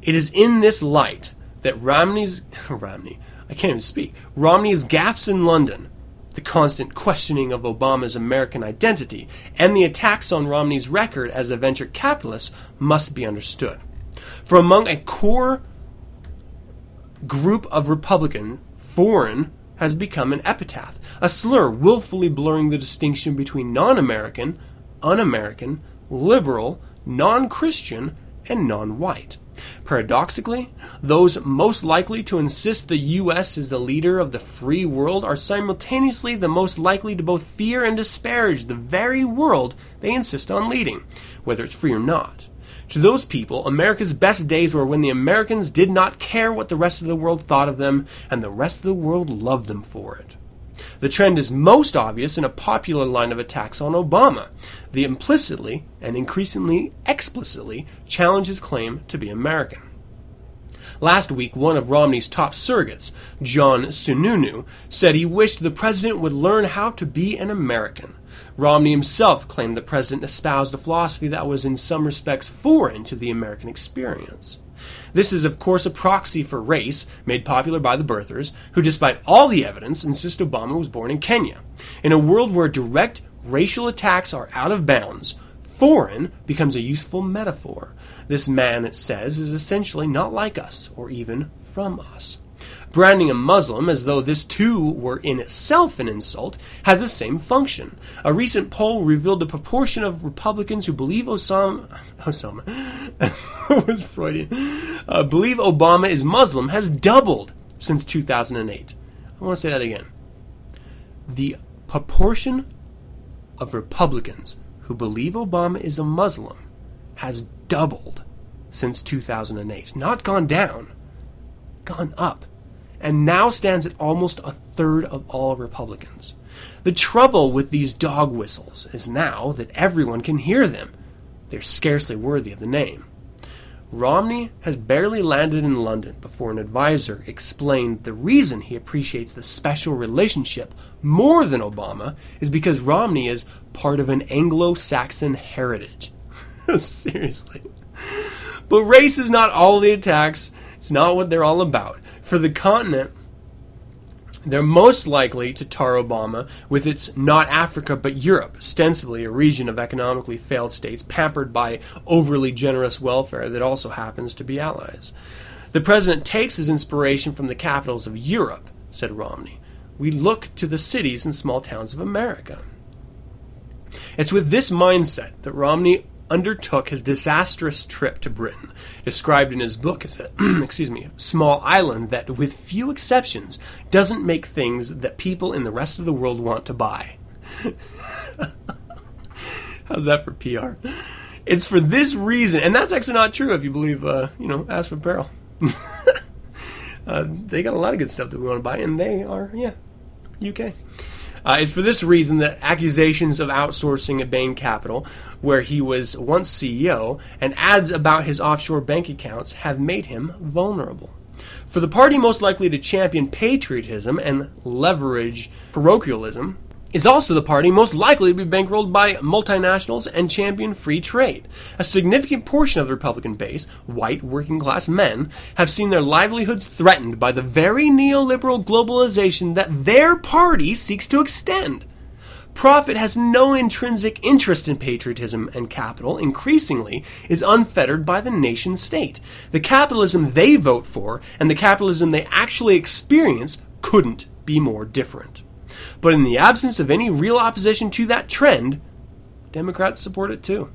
It is in this light that Romney's [LAUGHS] Romney, I can't even speak, Romney's gaffes in London, the constant questioning of Obama's American identity, and the attacks on Romney's record as a venture capitalist must be understood. For among a core group of Republican, foreign has become an epitaph, a slur willfully blurring the distinction between non American, un American, liberal, non Christian, and non white. Paradoxically, those most likely to insist the U.S. is the leader of the free world are simultaneously the most likely to both fear and disparage the very world they insist on leading, whether it's free or not. To those people, America's best days were when the Americans did not care what the rest of the world thought of them, and the rest of the world loved them for it. The trend is most obvious in a popular line of attacks on Obama. The implicitly and increasingly explicitly challenge his claim to be American. Last week, one of Romney's top surrogates, John Sununu, said he wished the president would learn how to be an American. Romney himself claimed the president espoused a philosophy that was in some respects foreign to the American experience. This is, of course, a proxy for race, made popular by the birthers, who, despite all the evidence, insist Obama was born in Kenya. In a world where direct racial attacks are out of bounds, foreign becomes a useful metaphor. This man, it says, is essentially not like us, or even from us. Branding a Muslim as though this too were in itself an insult has the same function. A recent poll revealed the proportion of Republicans who believe Osama, [LAUGHS] Osama [LAUGHS] was Freudian, uh, believe Obama is Muslim has doubled since 2008. I want to say that again. The proportion of Republicans who believe Obama is a Muslim has doubled since 2008. Not gone down, gone up, and now stands at almost a third of all Republicans. The trouble with these dog whistles is now that everyone can hear them. They're scarcely worthy of the name. Romney has barely landed in London before an advisor explained the reason he appreciates the special relationship more than Obama is because Romney is part of an Anglo Saxon heritage. [LAUGHS] Seriously. But race is not all the attacks, it's not what they're all about. For the continent, they're most likely to tar Obama with its not Africa but Europe, ostensibly a region of economically failed states pampered by overly generous welfare that also happens to be allies. The president takes his inspiration from the capitals of Europe, said Romney. We look to the cities and small towns of America. It's with this mindset that Romney undertook his disastrous trip to Britain, described in his book as a [CLEARS THROAT] excuse me, small island that with few exceptions doesn't make things that people in the rest of the world want to buy. [LAUGHS] How's that for PR? It's for this reason, and that's actually not true if you believe, uh, you know, Aspen Apparel. [LAUGHS] uh, they got a lot of good stuff that we want to buy, and they are, yeah, UK. Uh, it's for this reason that accusations of outsourcing at Bain Capital, where he was once CEO, and ads about his offshore bank accounts have made him vulnerable. For the party most likely to champion patriotism and leverage parochialism, is also the party most likely to be bankrolled by multinationals and champion free trade. A significant portion of the Republican base, white working class men, have seen their livelihoods threatened by the very neoliberal globalization that their party seeks to extend. Profit has no intrinsic interest in patriotism, and capital, increasingly, is unfettered by the nation state. The capitalism they vote for and the capitalism they actually experience couldn't be more different. But in the absence of any real opposition to that trend, Democrats support it too.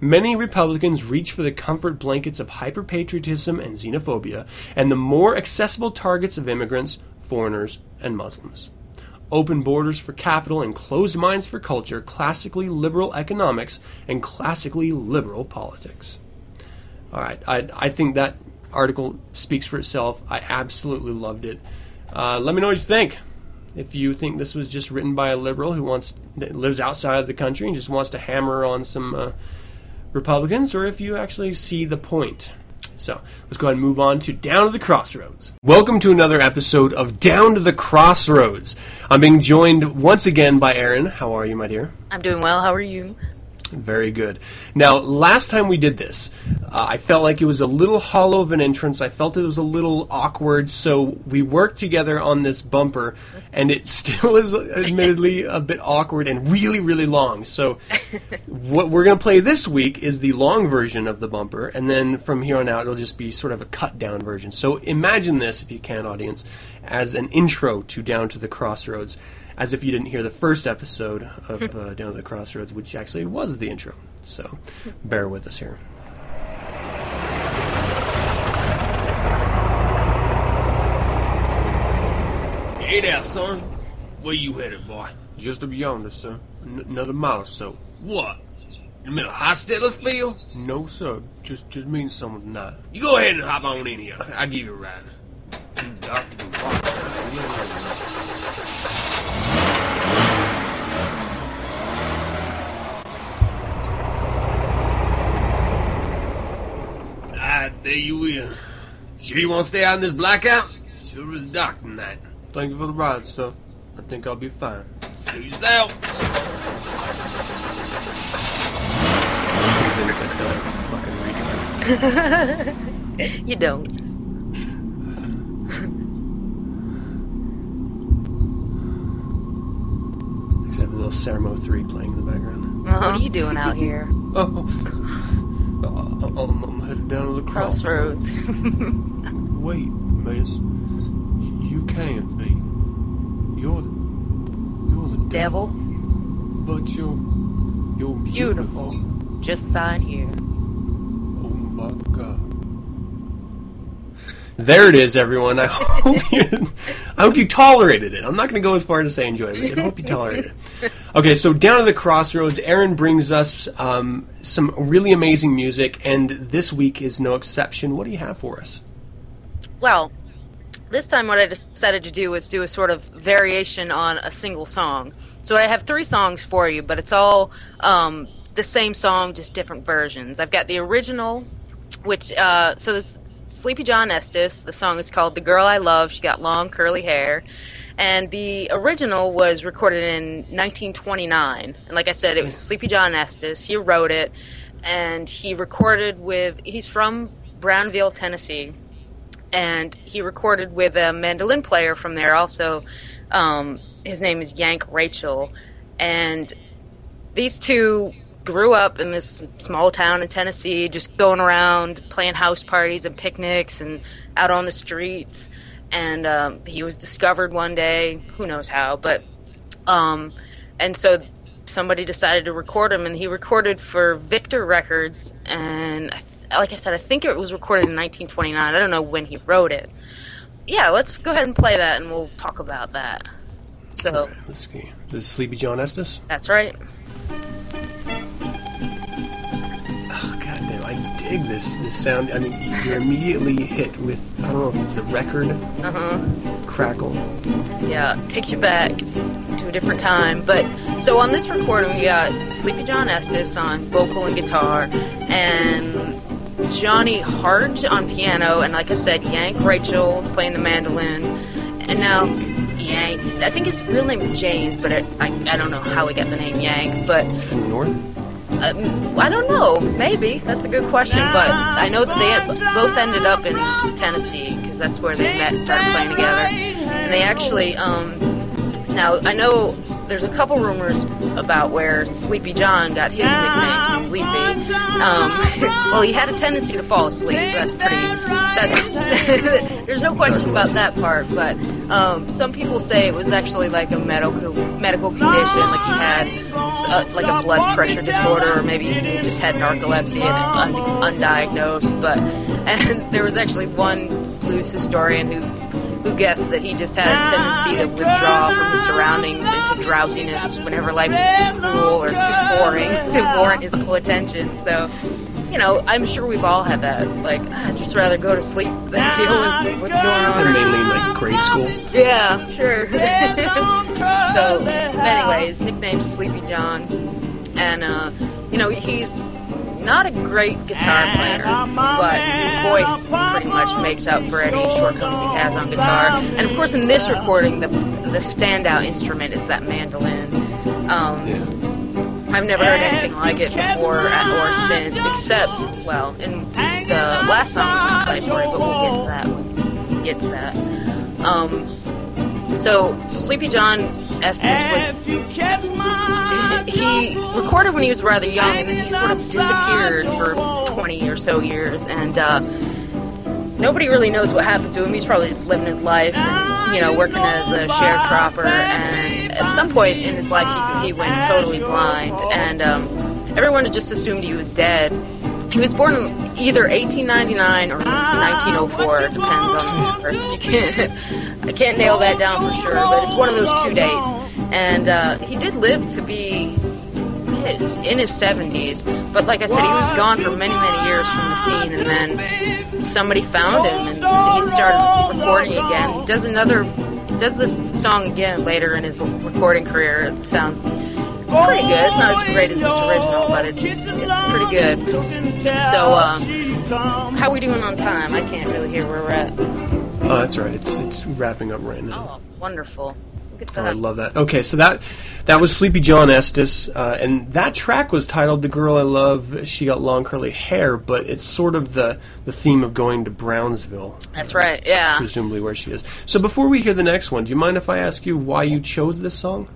Many Republicans reach for the comfort blankets of hyperpatriotism and xenophobia, and the more accessible targets of immigrants, foreigners, and Muslims. Open borders for capital and closed minds for culture, classically liberal economics, and classically liberal politics. All right, I, I think that article speaks for itself. I absolutely loved it. Uh, let me know what you think if you think this was just written by a liberal who wants that lives outside of the country and just wants to hammer on some uh, Republicans, or if you actually see the point. So let's go ahead and move on to Down to the Crossroads. Welcome to another episode of Down to the Crossroads. I'm being joined once again by Aaron. How are you, my dear? I'm doing well. How are you? Very good. Now, last time we did this, uh, I felt like it was a little hollow of an entrance. I felt it was a little awkward, so we worked together on this bumper, and it [LAUGHS] still is admittedly a bit awkward and really, really long. So, [LAUGHS] what we're going to play this week is the long version of the bumper, and then from here on out, it'll just be sort of a cut down version. So, imagine this, if you can, audience, as an intro to Down to the Crossroads as if you didn't hear the first episode of uh, Down to the Crossroads, which actually was the intro. So bear with us here. Hey there, son. Where you headed, boy? Just up yonder, sir. N- another mile or so. What? In the middle of Hostetlerfield? No, sir. Just just means someone tonight. You go ahead and hop on in here. I'll give you a ride. Too dark to be walking. Ah, there you will. Sure you won't stay out in this blackout? Sure is dark tonight. Thank you for the ride, sir. I think I'll be fine. Suit yourself. Convinced I sound like a fucking retard. [LAUGHS] You don't. Just have a little Ceremo 3 playing in the background. What are you doing out here? [LAUGHS] Oh, I'm, I'm headed down to the crossroads. Crossroads. [LAUGHS] Wait, Miss. You can't be. You're the. You're the Devil, But you're. You're beautiful. beautiful. Just sign here. Oh my god. There it is, everyone. I hope you, [LAUGHS] I hope you tolerated it. I'm not going to go as far as to say enjoyed it. I hope you tolerated it. [LAUGHS] Okay, so down to the crossroads, Aaron brings us um, some really amazing music, and this week is no exception. What do you have for us? Well, this time what I decided to do was do a sort of variation on a single song. So I have three songs for you, but it's all um, the same song, just different versions. I've got the original, which uh, so this Sleepy John Estes. The song is called "The Girl I Love." She got long curly hair, and the original was recorded in 1929. And like I said, it was Sleepy John Estes. He wrote it, and he recorded with. He's from Brownsville, Tennessee and he recorded with a mandolin player from there also um, his name is yank Rachell and these two grew up in this small town in tennessee just going around playing house parties and picnics and out on the streets and um, he was discovered one day who knows how but um, and so somebody decided to record him and he recorded for victor records and like i said i think it was recorded in 1929 i don't know when he wrote it yeah let's go ahead and play that and we'll talk about that so right, let's see. This is Sleepy John Estes. that's right dig this this sound. I mean, you're immediately hit with I don't know if it's the record uh-huh crackle. yeah takes you back to a different time but so on this recording we got sleepy john estes on vocal and guitar and johnny hart on piano and like i said yank Rachell playing the mandolin and now yank i think his real name is james but I, I, I don't know how he got the name yank but from the north. Um, I don't know. Maybe that's a good question, but I know that they both ended up in Tennessee because that's where they met and started playing together. And they actually, um, now I know there's a couple rumors about where Sleepy John got his nickname, Sleepy. Um, [LAUGHS] well, he had a tendency to fall asleep. That's pretty. That's [LAUGHS] there's no question about that part. But um, some people say it was actually like a medical medical condition, like he had uh, like a blood pressure disorder, or maybe he just had narcolepsy and un- undiagnosed. But [LAUGHS] and there was actually one blues historian who who guessed that he just had a tendency to withdraw from his surroundings into drowsiness whenever life was too cruel or too boring [LAUGHS] to warrant his full attention. So, you know, I'm sure we've all had that. Like, "Ah, I'd just rather go to sleep than [LAUGHS] deal with what's going on. And mainly like grade school. Yeah, sure. [LAUGHS] so, anyway, his nickname's Sleepy John. And, uh, you know, he's not a great guitar player, but his voice pretty much makes up for any shortcomings he has on guitar. And, of course, in this recording, the, the standout instrument is that mandolin. Um, Yeah. I've never heard anything like it before or since, except, well, in the last song I'm going to play for you, but we'll get to that. We'll get to that. Um, so, Sleepy John Estes was. He recorded when he was rather young, and then he sort of disappeared for 20 or so years, and uh, nobody really knows what happened to him. He's probably just living his life, and, you know, working as a sharecropper. And at some point in his life, he, he went totally blind, and um, everyone just assumed he was dead. He was born in either 1899 or 1904. Depends on the source. You can't, [LAUGHS] I can't nail that down for sure, but it's one of those two dates. And uh, he did live to be, his in his 70s. But like I said, he was gone for many many years from the scene, and then somebody found him, and he started recording again. He does another, does this song again later in his recording career. It sounds pretty good. It's not as great as this original, but it's it's pretty good. So, um, how we doing on time? I can't really hear where we're at. Oh, that's right. It's it's wrapping up right now. Oh, wonderful. Oh, I love that. Okay, so that that was Sleepy John Estes, uh, and that track was titled "The Girl I Love." She got long curly hair, but it's sort of the the theme of going to Brownsville, That's right. Yeah. presumably where she is. So before we hear the next one, do you mind if I ask you why you chose this song?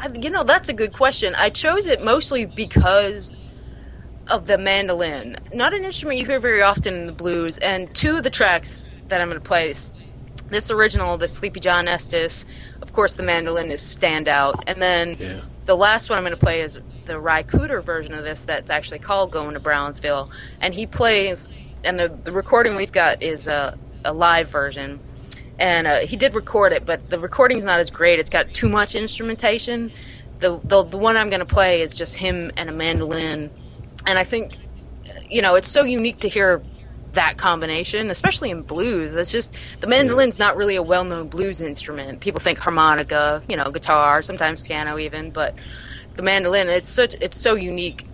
I- You know, that's a good question. I chose it mostly because of the mandolin. Not an instrument you hear very often in the blues, and two of the tracks that I'm going to play. This original, the Sleepy John Estes, of course, the mandolin is standout, and then Yeah. the last one I'm going to play is the Ry Cooder version of this that's actually called Going to Brownsville. And he plays, and the, the recording we've got is a, a live version. And uh, he did record it, but the recording's not as great. It's got too much instrumentation. The, the, the one I'm going to play is just him and a mandolin. And I think, you know, it's so unique to hear that combination, especially in blues. It's just the mandolin's not really a well-known blues instrument. People think harmonica, you know, guitar, sometimes piano even, but the mandolin it's such it's so unique.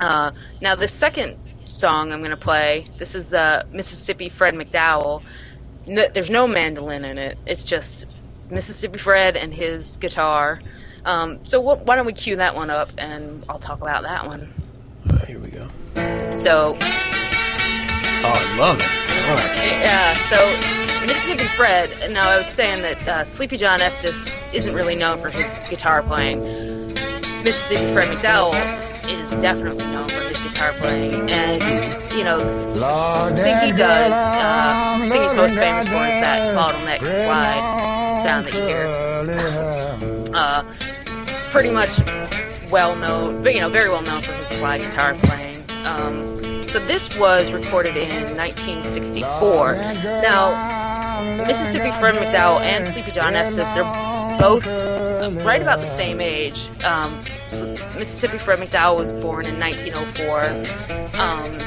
Uh, now the second song I'm going to play, this is uh, Mississippi Fred McDowell. No, there's no mandolin in it. It's just Mississippi Fred and his guitar. Um, so wh- why don't we cue that one up and I'll talk about that one. All right, here we go. So Oh, I love it. All right. Yeah, so Mississippi Fred. Now, I was saying that uh, Sleepy John Estes isn't really known for his guitar playing. Mississippi Fred McDowell is definitely known for guitar playing, and you know, the thing he does, uh, the thing he's most famous for is that bottleneck slide sound that you hear. Uh, pretty much well known, but you know, very well known for his slide guitar playing. Um, so this was recorded in 1964. Now, Mississippi Fred McDowell and Sleepy John Estes, they're both uh, right about the same age. Um, Mississippi Fred McDowell was born in 1904. Um,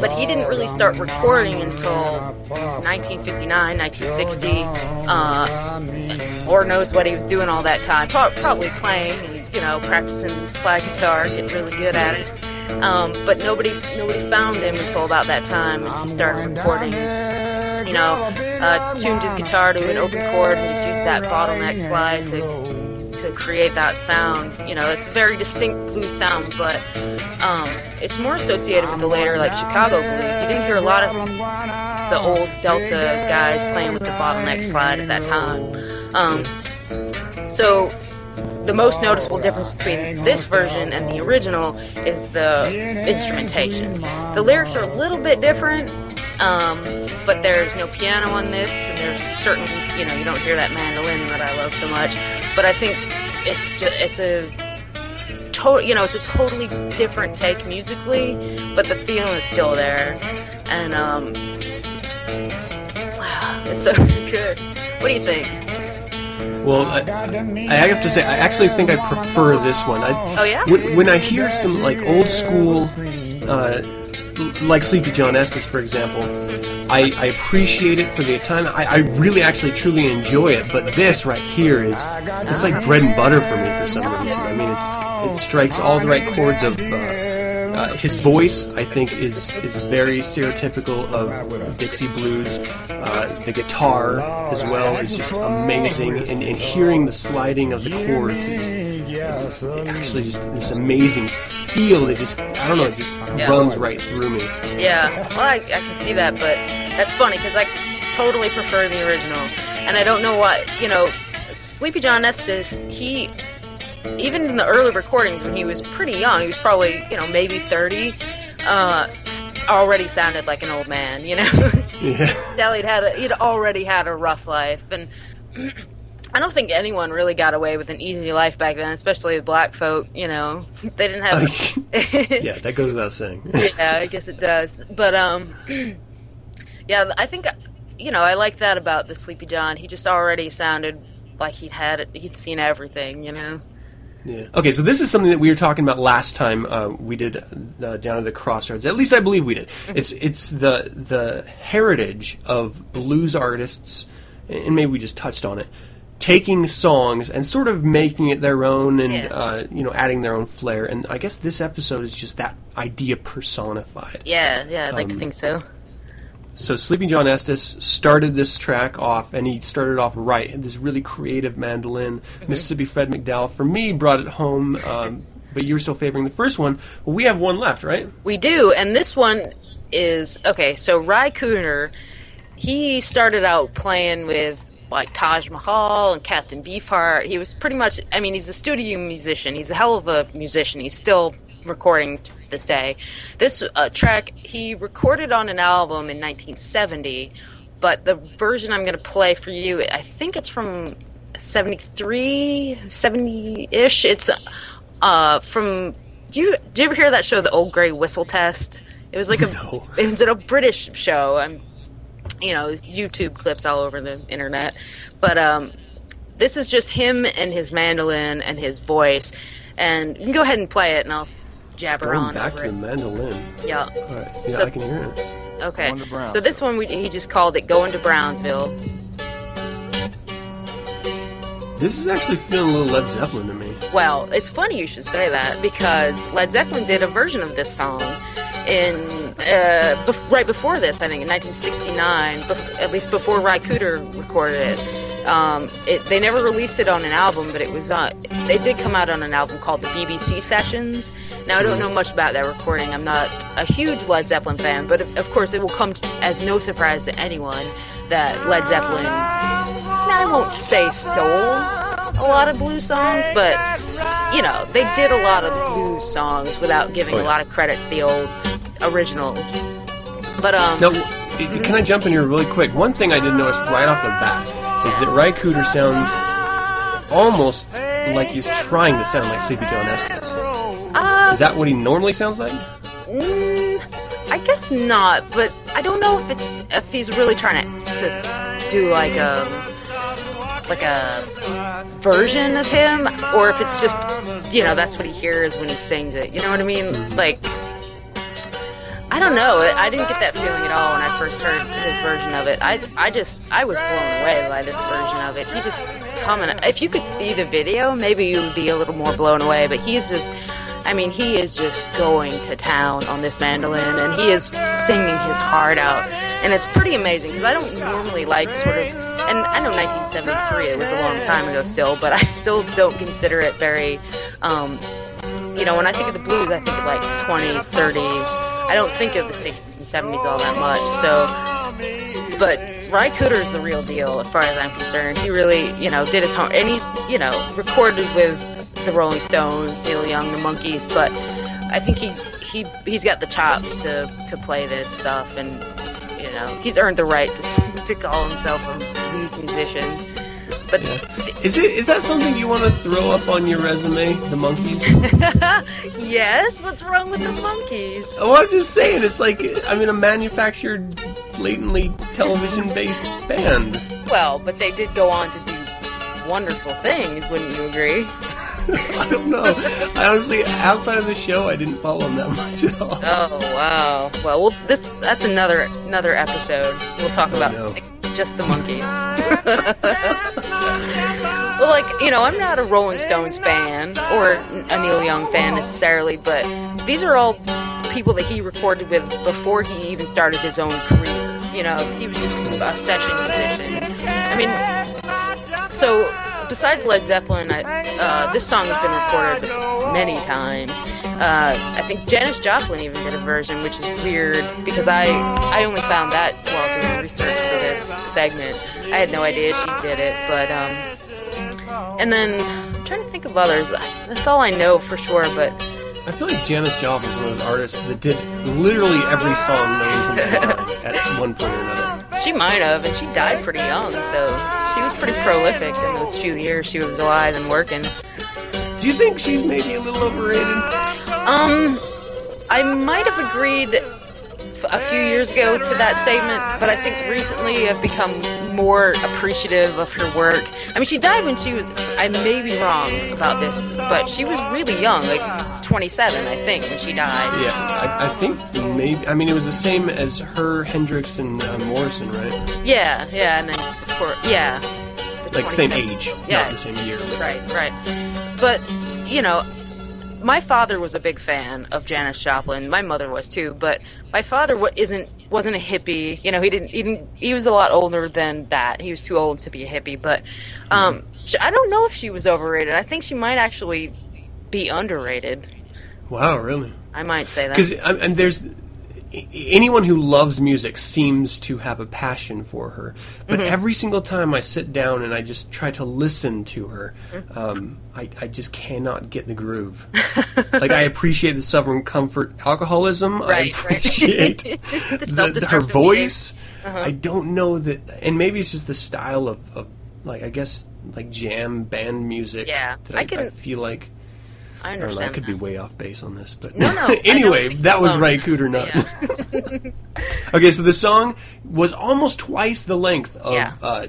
but he didn't really start recording until 1959, 1960. Uh, Lord knows what he was doing all that time. Probably playing and you know practicing slide guitar, getting really good at it. Um, but nobody nobody found him until about that time, and he started recording. You know, uh, tuned his guitar to an open chord and just used that bottleneck slide to to create that sound. You know, it's a very distinct blues sound, but um, it's more associated with the later like Chicago blues. You didn't hear a lot of the old Delta guys playing with the bottleneck slide at that time. Um, so the most noticeable difference between this version and the original is the instrumentation. The lyrics are a little bit different, um, but there's no piano on this, and there's certain, you know, you don't hear that mandolin that I love so much. But I think it's just it's a total, you know, it's a totally different take musically, but the feeling is still there, and um, [SIGHS] it's so [LAUGHS] good. What do you think? Well, I, I have to say, I actually think I prefer this one. I, Oh yeah. when, when I hear some like old school, uh, like Sleepy John Estes, for example, I, I appreciate it for the time. I, I really, actually, truly enjoy it. But this right here is it's like bread and butter for me for some reason. I mean, it's it strikes all the right chords of. Uh, uh, his voice, I think, is is very stereotypical of Dixie blues. Uh, the guitar, as well, is just amazing, and, and hearing the sliding of the chords is actually just this amazing feel that just I don't know, it just Yeah. runs right through me. Yeah, well, I, I can see that, but that's funny because I totally prefer the original, and I don't know why. You know, Sleepy John Estes, he even in the early recordings when he was pretty young, he was probably you know maybe thirty, uh, already sounded like an old man. You know, Yeah, [LAUGHS] Sally'd had a, he'd already had a rough life, and [CLEARS THROAT] I don't think anyone really got away with an easy life back then, especially the black folk. You know, [LAUGHS] they didn't have. [LAUGHS] yeah, that goes without saying. yeah, I guess it does. But um, [CLEARS THROAT] yeah, I think you know I like that about the Sleepy John. He just already sounded like he'd had he'd seen everything. You know. Yeah. Okay, so this is something that we were talking about last time uh, we did uh, down at the crossroads. At least I believe we did. It's it's the the heritage of blues artists, and maybe we just touched on it, taking songs and sort of making it their own, and Yeah. uh, you know adding their own flair. And I guess this episode is just that idea personified. Yeah, yeah, I'd like to Um, think so. So Sleeping John Estes started this track off, and he started off right. Had this really creative mandolin. Mm-hmm. Mississippi Fred McDowell, for me, brought it home. Um, but you were still favoring the first one. Well, we have one left, right? We do, and this one is okay. So Ry Cooder, he started out playing with like Taj Mahal and Captain Beefheart. He was pretty much, I mean, he's a studio musician. He's a hell of a musician. He's still recording this day. This uh, track he recorded on an album in 1970, but the version I'm going to play for you, I think it's from 73, 70 ish. It's uh, from. Do you, do you ever hear that show, The Old Grey Whistle Test? It was like a No. [LAUGHS] it was a British show. I'm, you know, YouTube clips all over the internet, but um, this is just him and his mandolin and his voice, and you can go ahead and play it, and I'll jabber Going on back over to the mandolin. Yeah. All right. Yeah, So- I can hear it. Okay. Going to So this one we, he just called it "Going to Brownsville." This is actually feeling a little Led Zeppelin to me. Well, it's funny you should say that because Led Zeppelin did a version of this song in uh, bef- right before this, I think, in 1969. Bef- at least before Ry Cooder recorded it. Um, it. They never released it on an album, but it was uh, it did come out on an album called the BBC Sessions. Now I don't know much about that recording. I'm not a huge Led Zeppelin fan, but of course it will come as no surprise to anyone that Led Zeppelin. I won't say stole a lot of blues songs, but you know, they did a lot of blues songs without giving Oh, a lot of credit to the old original. But um, Now, i- can I jump in here really quick? One thing I did notice right off the bat is that Ry Cooder sounds almost like he's trying to sound like Sleepy John Estes. uh, Is that what he normally sounds like? mm, I guess not. But I don't know if it's if he's really trying to just do like a like a version of him, or if it's just you know that's what he hears when he sings it. You know what I mean? Mm-hmm. Like. I don't know. I didn't get that feeling at all when I first heard his version of it. I, I just, I was blown away by this version of it. He just coming. If you could see the video, maybe you would be a little more blown away. But he's just, I mean, he is just going to town on this mandolin, and he is singing his heart out, and it's pretty amazing because I don't normally like sort of. And I know 1973, it was a long time ago still, but I still don't consider it very um, you know, when I think of the blues, I think of like 20s, 30s. I don't think of the 60s and 70s all that much. So, but Ry Cooder is the real deal as far as I'm concerned. He really, you know, did his home, and he's, you know, recorded with the Rolling Stones, Neil Young, the Monkees. But I think he he he's got the chops to to play this stuff, and you know, he's earned the right to [LAUGHS] to call himself a musician. But Is it is that something you want to throw up on your resume? The Monkees? [LAUGHS] yes, what's wrong with the Monkees? oh, I'm just saying. It's like I mean, a manufactured, blatantly television-based band. Well, but they did go on to do wonderful things, wouldn't you agree? [LAUGHS] I don't know. I honestly, outside of the show, I didn't follow them that much at all. Oh wow. Well, we'll this that's another another episode. We'll talk oh, about know. Just the Monkees. [LAUGHS] well, like you know, I'm not a Rolling Stones fan or a Neil Young fan necessarily, but these are all people that he recorded with before he even started his own career. You know, he was just a session musician. I mean, so besides Led Zeppelin, I, uh, this song has been recorded many times. Uh, I think Janis Joplin even did a version, which is weird because I I only found that while doing research segment. I had no idea she did it, but um, and then I'm trying to think of others. That's all I know for sure, but I feel like Janis Joplin is one of those artists that did literally every song known to man [LAUGHS] at one point or another. she might have, and she died pretty young, so she was pretty prolific in those few years she was alive and working. Do you think she's maybe a little overrated? Um, I might have agreed a few years ago to that statement, but I think recently I've become more appreciative of her work. I mean, she died when she was, I may be wrong about this, but she was really young, like 27, I think, when she died. Yeah, I, I think maybe. I mean, it was the same as her, Hendrix, and uh, Morrison, right? Yeah, yeah, and then, of course, yeah. Like same age, Yeah. not the same year. Right, right. But, you know, my father was a big fan of Janis Joplin. My mother was too, but my father wa- isn't wasn't a hippie. You know, he didn't, he didn't he was a lot older than that. He was too old to be a hippie, but um sh I don't know if she was overrated. I think she might actually be underrated. Wow, really? I might say that. Because and there's anyone who loves music seems to have a passion for her. But Mm-hmm. every single time I sit down and I just try to listen to her, Mm-hmm. um, I, I just cannot get the groove. [LAUGHS] like I appreciate the Southern Comfort alcoholism. I Right, right. appreciate [LAUGHS] The the, her voice. Uh-huh. I don't know that, and maybe it's just the style of, of like I guess like jam band music. Yeah, that I I, I can- feel like. I I don't. I understand. could be way off base on this, but No, no, [LAUGHS] anyway, that was right, Cooder Nut. [LAUGHS] okay, so the song was almost twice the length of Yeah. uh,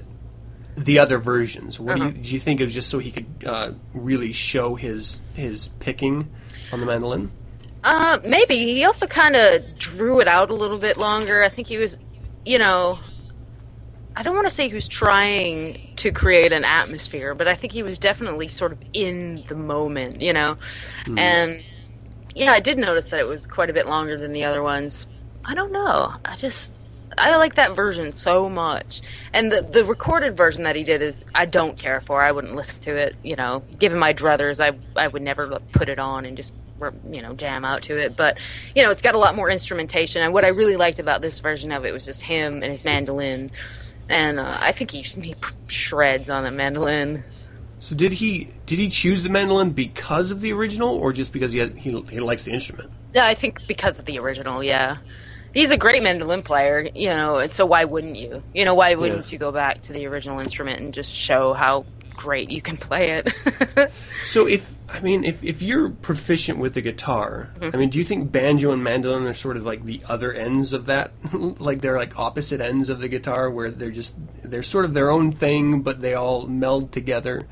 the other versions. What Uh-huh. do you do? You think it was just so he could uh, really show his his picking on the mandolin? Uh, maybe he also kind of drew it out a little bit longer. I think he was, you know, I don't want to say he was trying to create an atmosphere, but I think he was definitely sort of in the moment, you know. Hmm. And yeah, I did notice that it was quite a bit longer than the other ones. I don't know. I just I like that version so much. And the the recorded version that he did is I don't care for. I wouldn't listen to it, you know. Given my druthers, I I would never put it on and just you know jam out to it. But you know, it's got a lot more instrumentation. And what I really liked about this version of it was just him and his mandolin. And uh, I think he, he shreds on the mandolin. So did he did he choose the mandolin because of the original, or just because he had, he, he likes the instrument? Yeah, I think because of the original, yeah. He's a great mandolin player, you know, and so why wouldn't you? You know, why wouldn't Yeah. you go back to the original instrument and just show how great you can play it? [LAUGHS] So if I mean if if you're proficient with the guitar, Mm-hmm. I mean, do you think banjo and mandolin are sort of like the other ends of that? [LAUGHS] like they're like opposite ends of the guitar where they're just they're sort of their own thing, but they all meld together.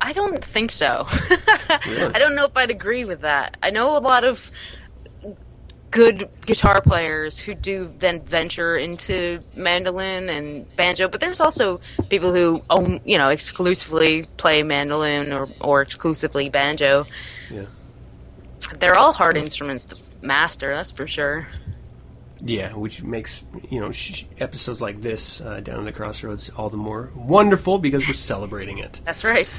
I don't think so. [LAUGHS] I don't know if I'd agree with that. I know a lot of good guitar players who do then venture into mandolin and banjo, but there's also people who own, you know, exclusively play mandolin or, or exclusively banjo. Yeah. They're all hard instruments to master, that's for sure. Yeah, which makes you know sh- episodes like this uh, down in the crossroads all the more wonderful because we're celebrating it. That's right.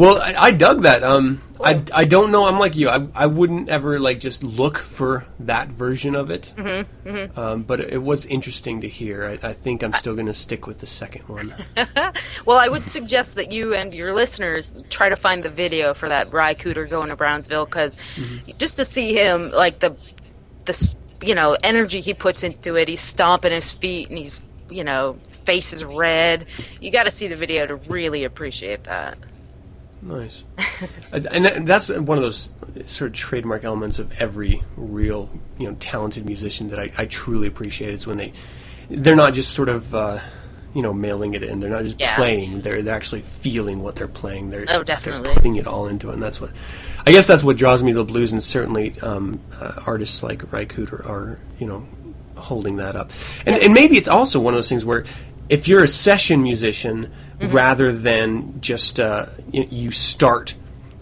Well, I, I dug that. Um, I, I don't know. I'm like you. I, I wouldn't ever like just look for that version of it. Mm-hmm, Um, but it, was interesting to hear. I, I think I'm still going to stick with the second one. [LAUGHS] Well, I would suggest that you and your listeners try to find the video for that Ry Cooder going to Brownsville because just to see him, like the, the you know energy he puts into it, he's stomping his feet and he's you know his face is red. You got to see the video to really appreciate that. Nice. and that's one of those sort of trademark elements of every real, you know, talented musician that I, I truly appreciate. It's when they, they're not just sort of, uh, you know, mailing it in. They're not just Yeah. playing. They're they're actually feeling what they're playing. They're Oh, definitely. they're putting it all into it. And that's what, I guess that's what draws me to the blues. And certainly um, uh, artists like Ry Cooder are, you know, holding that up. And and maybe it's also one of those things where if you're a session musician Mm-hmm. rather than just uh, you, you start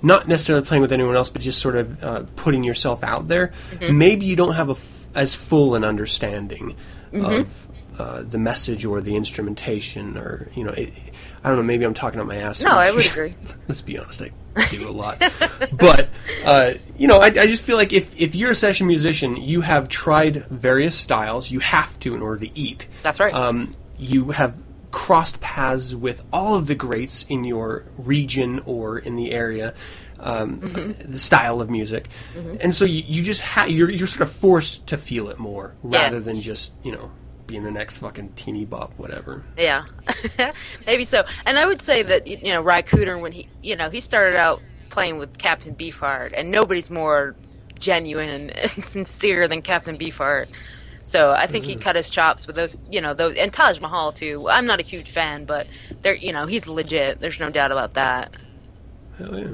not necessarily playing with anyone else but just sort of uh, putting yourself out there Mm-hmm. maybe you don't have a f- as full an understanding Mm-hmm. of uh, the message or the instrumentation or you know it, I don't know maybe I'm talking out my ass No, I would [LAUGHS] agree. let's be honest, I do a lot. but uh, you know, I, I just feel like if if you're a session musician, you have tried various styles. You have to in order to eat. That's right. Um, you have crossed paths with all of the greats in your region or in the area. Um, Mm-hmm. The style of music, and so you, you just ha- you're you're sort of forced to feel it more Yeah. rather than just you know being the next fucking teeny bop whatever. Yeah, [LAUGHS] maybe so. And I would say that you know Ry Cooder when he you know he started out playing with Captain Beefheart, and nobody's more genuine [LAUGHS] and sincere than Captain Beefheart. So I think he cut his chops with those, you know, those and Taj Mahal too. I'm not a huge fan, but they're, you know, he's legit. There's no doubt about that. Hell yeah.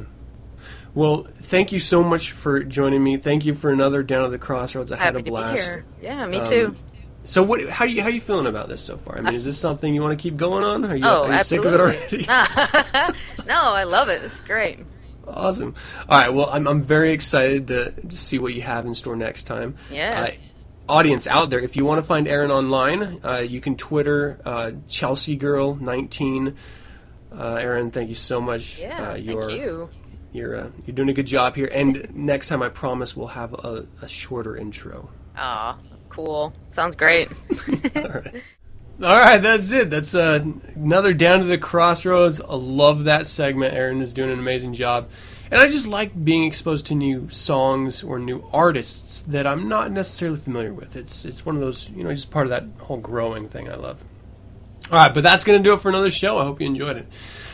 Well, thank you so much for joining me. Thank you for another Down at the Crossroads. I had Happy a to be blast. here. Yeah, me Um, too. So, what? How you how you feeling about this so far? I mean, is this something you want to keep going on? Are you, Oh, are you sick absolutely. of it already? [LAUGHS] no, I love it. It's great. Awesome. All right. Well, I'm, I'm very excited to, to see what you have in store next time. Yeah. Uh, audience out there, if you want to find Aaron online, uh, you can Twitter uh, Chelsea Girl 19. Uh, Aaron, thank you so much. Yeah, uh, thank you're, you. You're uh, you're doing a good job here. And next time, I promise we'll have a, a shorter intro. Aw, cool. Sounds great. All right. [LAUGHS] [LAUGHS] All right, that's it. That's uh, another down to the crossroads. I love that segment. Aaron is doing an amazing job, and I just like being exposed to new songs or new artists that I'm not necessarily familiar with. It's it's one of those you know just part of that whole growing thing I love. All right, but that's going to do it for another show. I hope you enjoyed it.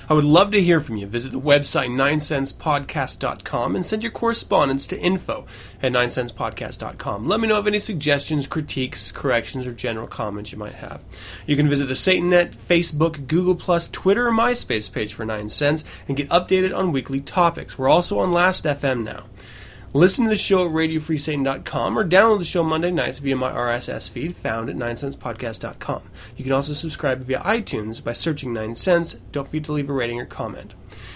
I would love to hear from you. Visit the website 9centspodcast.com and send your correspondence to info at 9centspodcast.com. Let me know of any suggestions, critiques, corrections, or general comments you might have. You can visit the SatanNet, Facebook, Google+, Twitter, or MySpace page for 9 cents and get updated on weekly topics. We're also on Last.fm now. Listen to the show at RadioFreeSatan.com or download the show Monday nights via my RSS feed found at 9centspodcast.com. You can also subscribe via iTunes by searching 9 Cents. Don't forget to leave a rating or comment.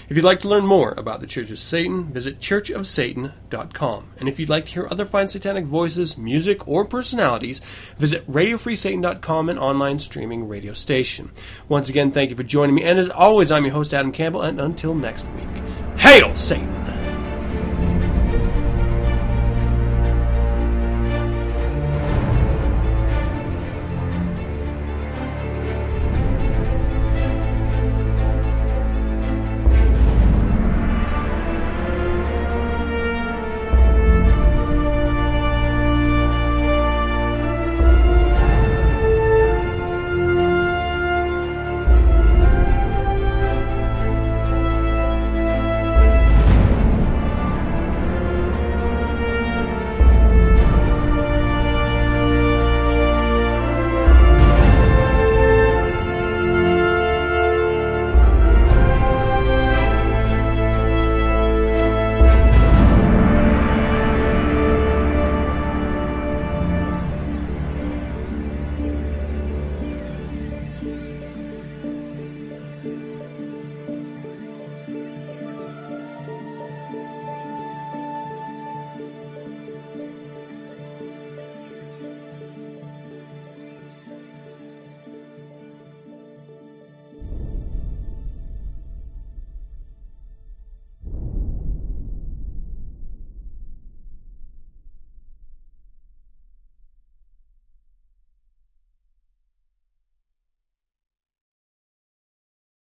If you'd like to learn more about the Church of Satan, visit churchofsatan.com. And if you'd like to hear other fine satanic voices, music, or personalities, visit RadioFreeSatan.com, an online streaming radio station. Once again, thank you for joining me, and as always, I'm your host, Adam Campbell, and until next week, Hail Satan!